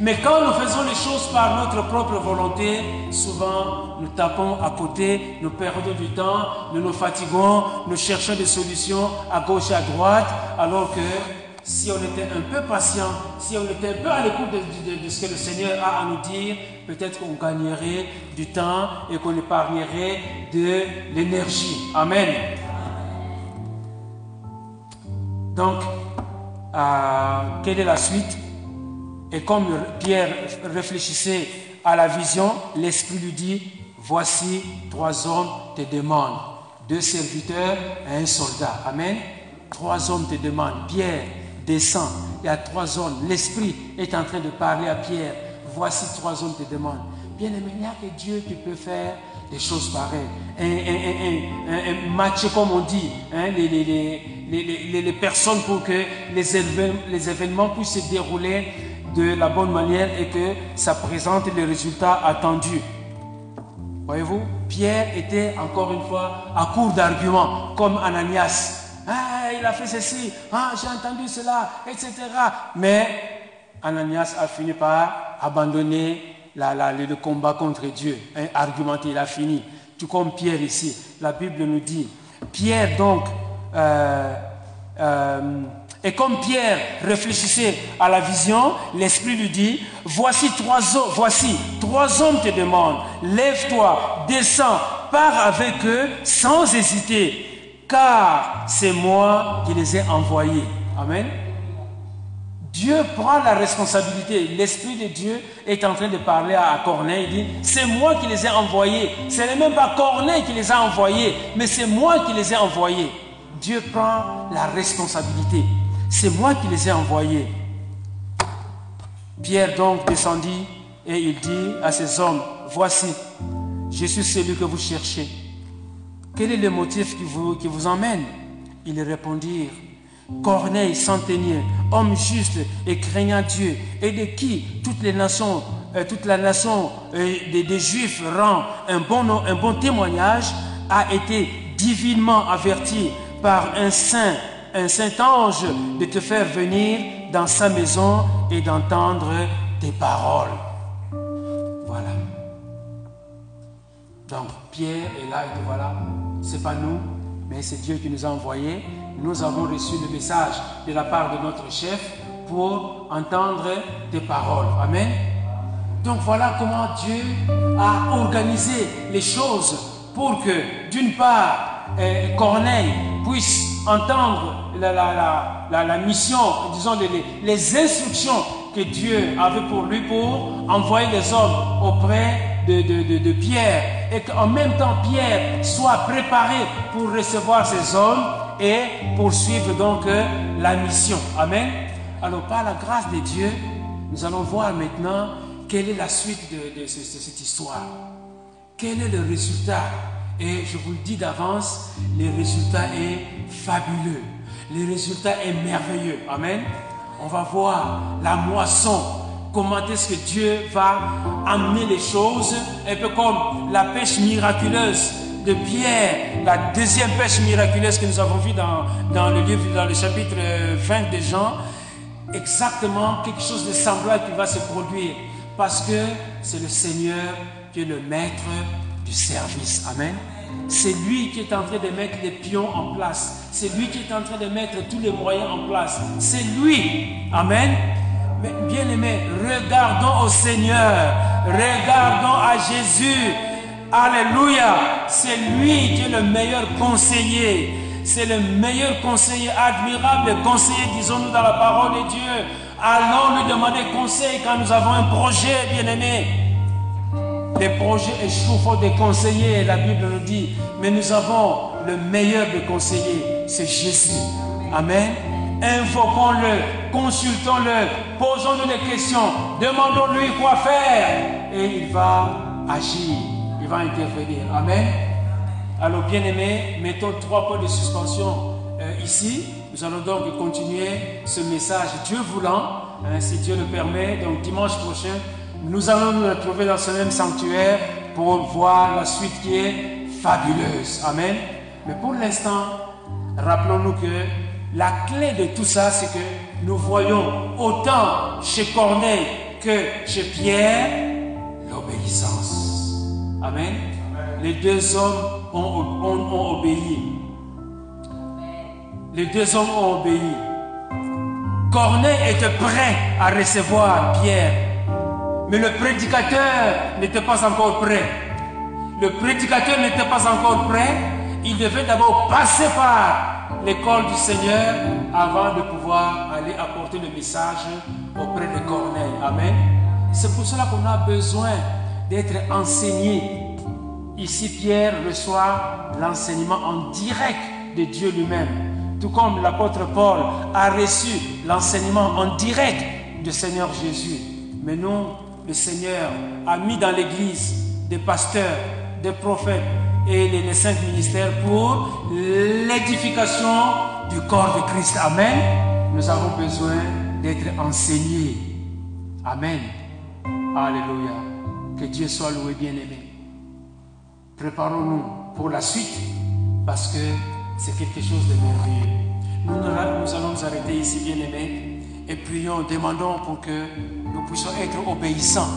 Mais quand nous faisons les choses par notre propre volonté, souvent nous tapons à côté, nous perdons du temps, nous nous fatiguons, nous cherchons des solutions à gauche et à droite, alors que si on était un peu patient, si on était un peu à l'écoute de, ce que le Seigneur a à nous dire, peut-être qu'on gagnerait du temps et qu'on épargnerait de l'énergie. Amen. Donc, euh, quelle est la suite? Et comme Pierre réfléchissait à la vision, l'Esprit lui dit, voici trois hommes te demandent, deux serviteurs et un soldat. Amen. Trois hommes te demandent. Pierre descend. Il y a trois hommes. L'Esprit est en train de parler à Pierre. Voici trois hommes te demandent. Bien aimé, il n'y a que Dieu qui peut faire des choses pareilles. Un, match, comme on dit, hein, les, personnes pour que les événements, les événements puissent se dérouler de la bonne manière et que ça présente les résultats attendus. Voyez-vous, Pierre était encore une fois à court d'arguments, comme Ananias. Il a fait ceci, ah, j'ai entendu cela, etc. Mais Ananias a fini par abandonner la, le combat contre Dieu. Un argumenté, il a fini. Tout comme Pierre ici. La Bible nous dit. Pierre donc, euh, euh, et comme Pierre réfléchissait à la vision, l'Esprit lui dit, voici trois voici trois hommes te demandent, lève-toi, descends, pars avec eux sans hésiter, car c'est moi qui les ai envoyés. Amen. Dieu prend la responsabilité. L'Esprit de Dieu est en train de parler à Corneille. Il dit, c'est moi qui les ai envoyés. Ce n'est même pas Corneille qui les a envoyés, mais c'est moi qui les ai envoyés. Dieu prend la responsabilité. C'est moi qui les ai envoyés. Pierre donc descendit et il dit à ces hommes, voici, je suis celui que vous cherchez. Quel est le motif qui vous, qui vous emmène? Ils répondirent, Corneille, centenier, homme juste et craignant Dieu, et de qui toutes les nations, euh, toute la nation euh, des, Juifs rend un bon, un bon témoignage, a été divinement averti par un saint, un saint ange de te faire venir dans sa maison et d'entendre tes paroles. Voilà. Donc Pierre est là et voilà, c'est pas nous, mais c'est Dieu qui nous a envoyés nous avons reçu le message de la part de notre chef pour entendre tes paroles. Amen. Donc voilà comment Dieu a organisé les choses pour que, d'une part, eh, Corneille puisse entendre la, mission, disons les, les instructions que Dieu avait pour lui pour envoyer les hommes auprès de, Pierre et qu'en même temps Pierre soit préparé pour recevoir ces hommes et poursuivre donc euh, la mission. Amen. Alors par la grâce de Dieu, nous allons voir maintenant quelle est la suite de, de cette histoire. Quel est le résultat? Et je vous le dis d'avance, le résultat est fabuleux. Le résultat est merveilleux. Amen. On va voir la moisson comment est-ce que Dieu va amener les choses, un peu comme la pêche miraculeuse de Pierre, la deuxième pêche miraculeuse que nous avons vue dans, dans le livre, dans le chapitre 20 de Jean, exactement quelque chose de semblable qui va se produire, parce que c'est le Seigneur qui est le maître du service. Amen. C'est lui qui est en train de mettre les pions en place. C'est lui qui est en train de mettre tous les moyens en place. C'est lui. Amen bien aimé, regardons au Seigneur, regardons à Jésus. Alléluia. C'est lui qui est le meilleur conseiller. C'est le meilleur conseiller, admirable conseiller, disons-nous dans la parole de Dieu. Allons lui demander conseil quand nous avons un projet, bien aimé. Les projets échouent faute des conseillers, la Bible nous dit. Mais nous avons le meilleur des conseillers, c'est Jésus. Amen invoquons-le, consultons-le, posons-nous des questions, demandons-lui quoi faire et il va agir, il va intervenir. Amen. Alors bien aimés, mettons trois points de suspension euh, ici. Nous allons donc continuer ce message, Dieu voulant, hein, si Dieu le permet. Donc dimanche prochain, nous allons nous retrouver dans ce même sanctuaire pour voir la suite qui est fabuleuse. Amen. Mais pour l'instant, rappelons-nous que la clé de tout ça, c'est que nous voyons autant chez Corneille que chez Pierre l'obéissance. Amen. Les deux hommes ont, obéi. Les deux hommes ont obéi. Corneille était prêt à recevoir Pierre, mais le prédicateur n'était pas encore prêt. Le prédicateur n'était pas encore prêt. Il devait d'abord passer par l'école du Seigneur avant de pouvoir aller apporter le message auprès de Corneille. Amen. C'est pour cela qu'on a besoin d'être enseigné. Ici, Pierre reçoit l'enseignement en direct de Dieu lui-même. Tout comme l'apôtre Paul a reçu l'enseignement en direct du Seigneur Jésus. Mais nous, le Seigneur a mis dans l'Église des pasteurs, des prophètes, et les, cinq ministères pour l'édification du corps de Christ. Amen. Nous avons besoin d'être enseignés. Amen. Alléluia. Que Dieu soit loué, bien-aimé. Préparons-nous pour la suite parce que c'est quelque chose de merveilleux. Nous, nous allons nous arrêter ici, bien-aimés, et prions, demandons pour que nous puissions être obéissants.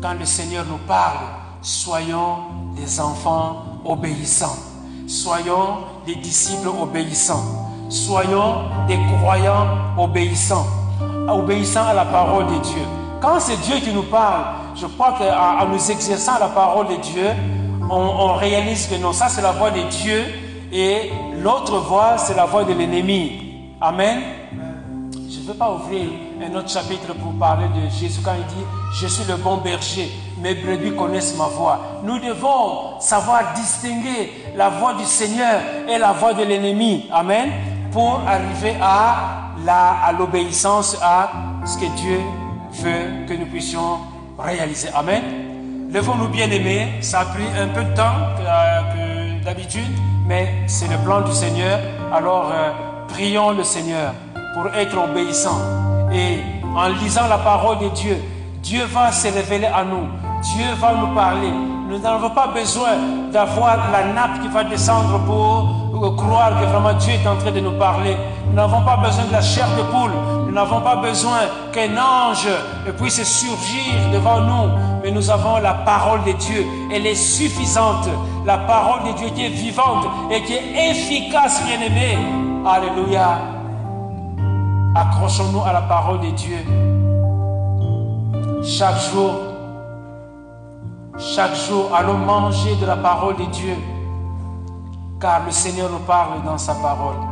Quand le Seigneur nous parle, soyons des enfants obéissants. Soyons des disciples obéissants. Soyons des croyants obéissants. Obéissants à la parole de Dieu. Quand c'est Dieu qui nous parle, je crois qu'en nous exerçant la parole de Dieu, on, réalise que non, ça c'est la voix de Dieu et l'autre voix c'est la voix de l'ennemi. Amen. Ne veux pas ouvrir un autre chapitre pour parler de Jésus quand il dit, je suis le bon berger mes brebis connaissent ma voix. Nous devons savoir distinguer la voix du Seigneur et la voix de l'ennemi. Amen. Pour arriver à à l'obéissance à ce que Dieu veut que nous puissions réaliser. Amen. Levons-nous bien aimés. Ça a pris un peu de temps que, d'habitude, mais c'est le plan du Seigneur. Alors euh, prions le Seigneur pour être obéissant. Et en lisant la parole de Dieu, Dieu va se révéler à nous. Dieu va nous parler. Nous n'avons pas besoin d'avoir la nappe qui va descendre pour croire que vraiment Dieu est en train de nous parler. Nous n'avons pas besoin de la chair de poule. Nous n'avons pas besoin qu'un ange puisse surgir devant nous. Mais nous avons la parole de Dieu. Elle est suffisante. La parole de Dieu qui est vivante et qui est efficace, bien-aimé. Alléluia. Accrochons-nous à la parole de Dieu. Chaque jour, chaque jour, allons manger de la parole de Dieu, car le Seigneur nous parle dans sa parole.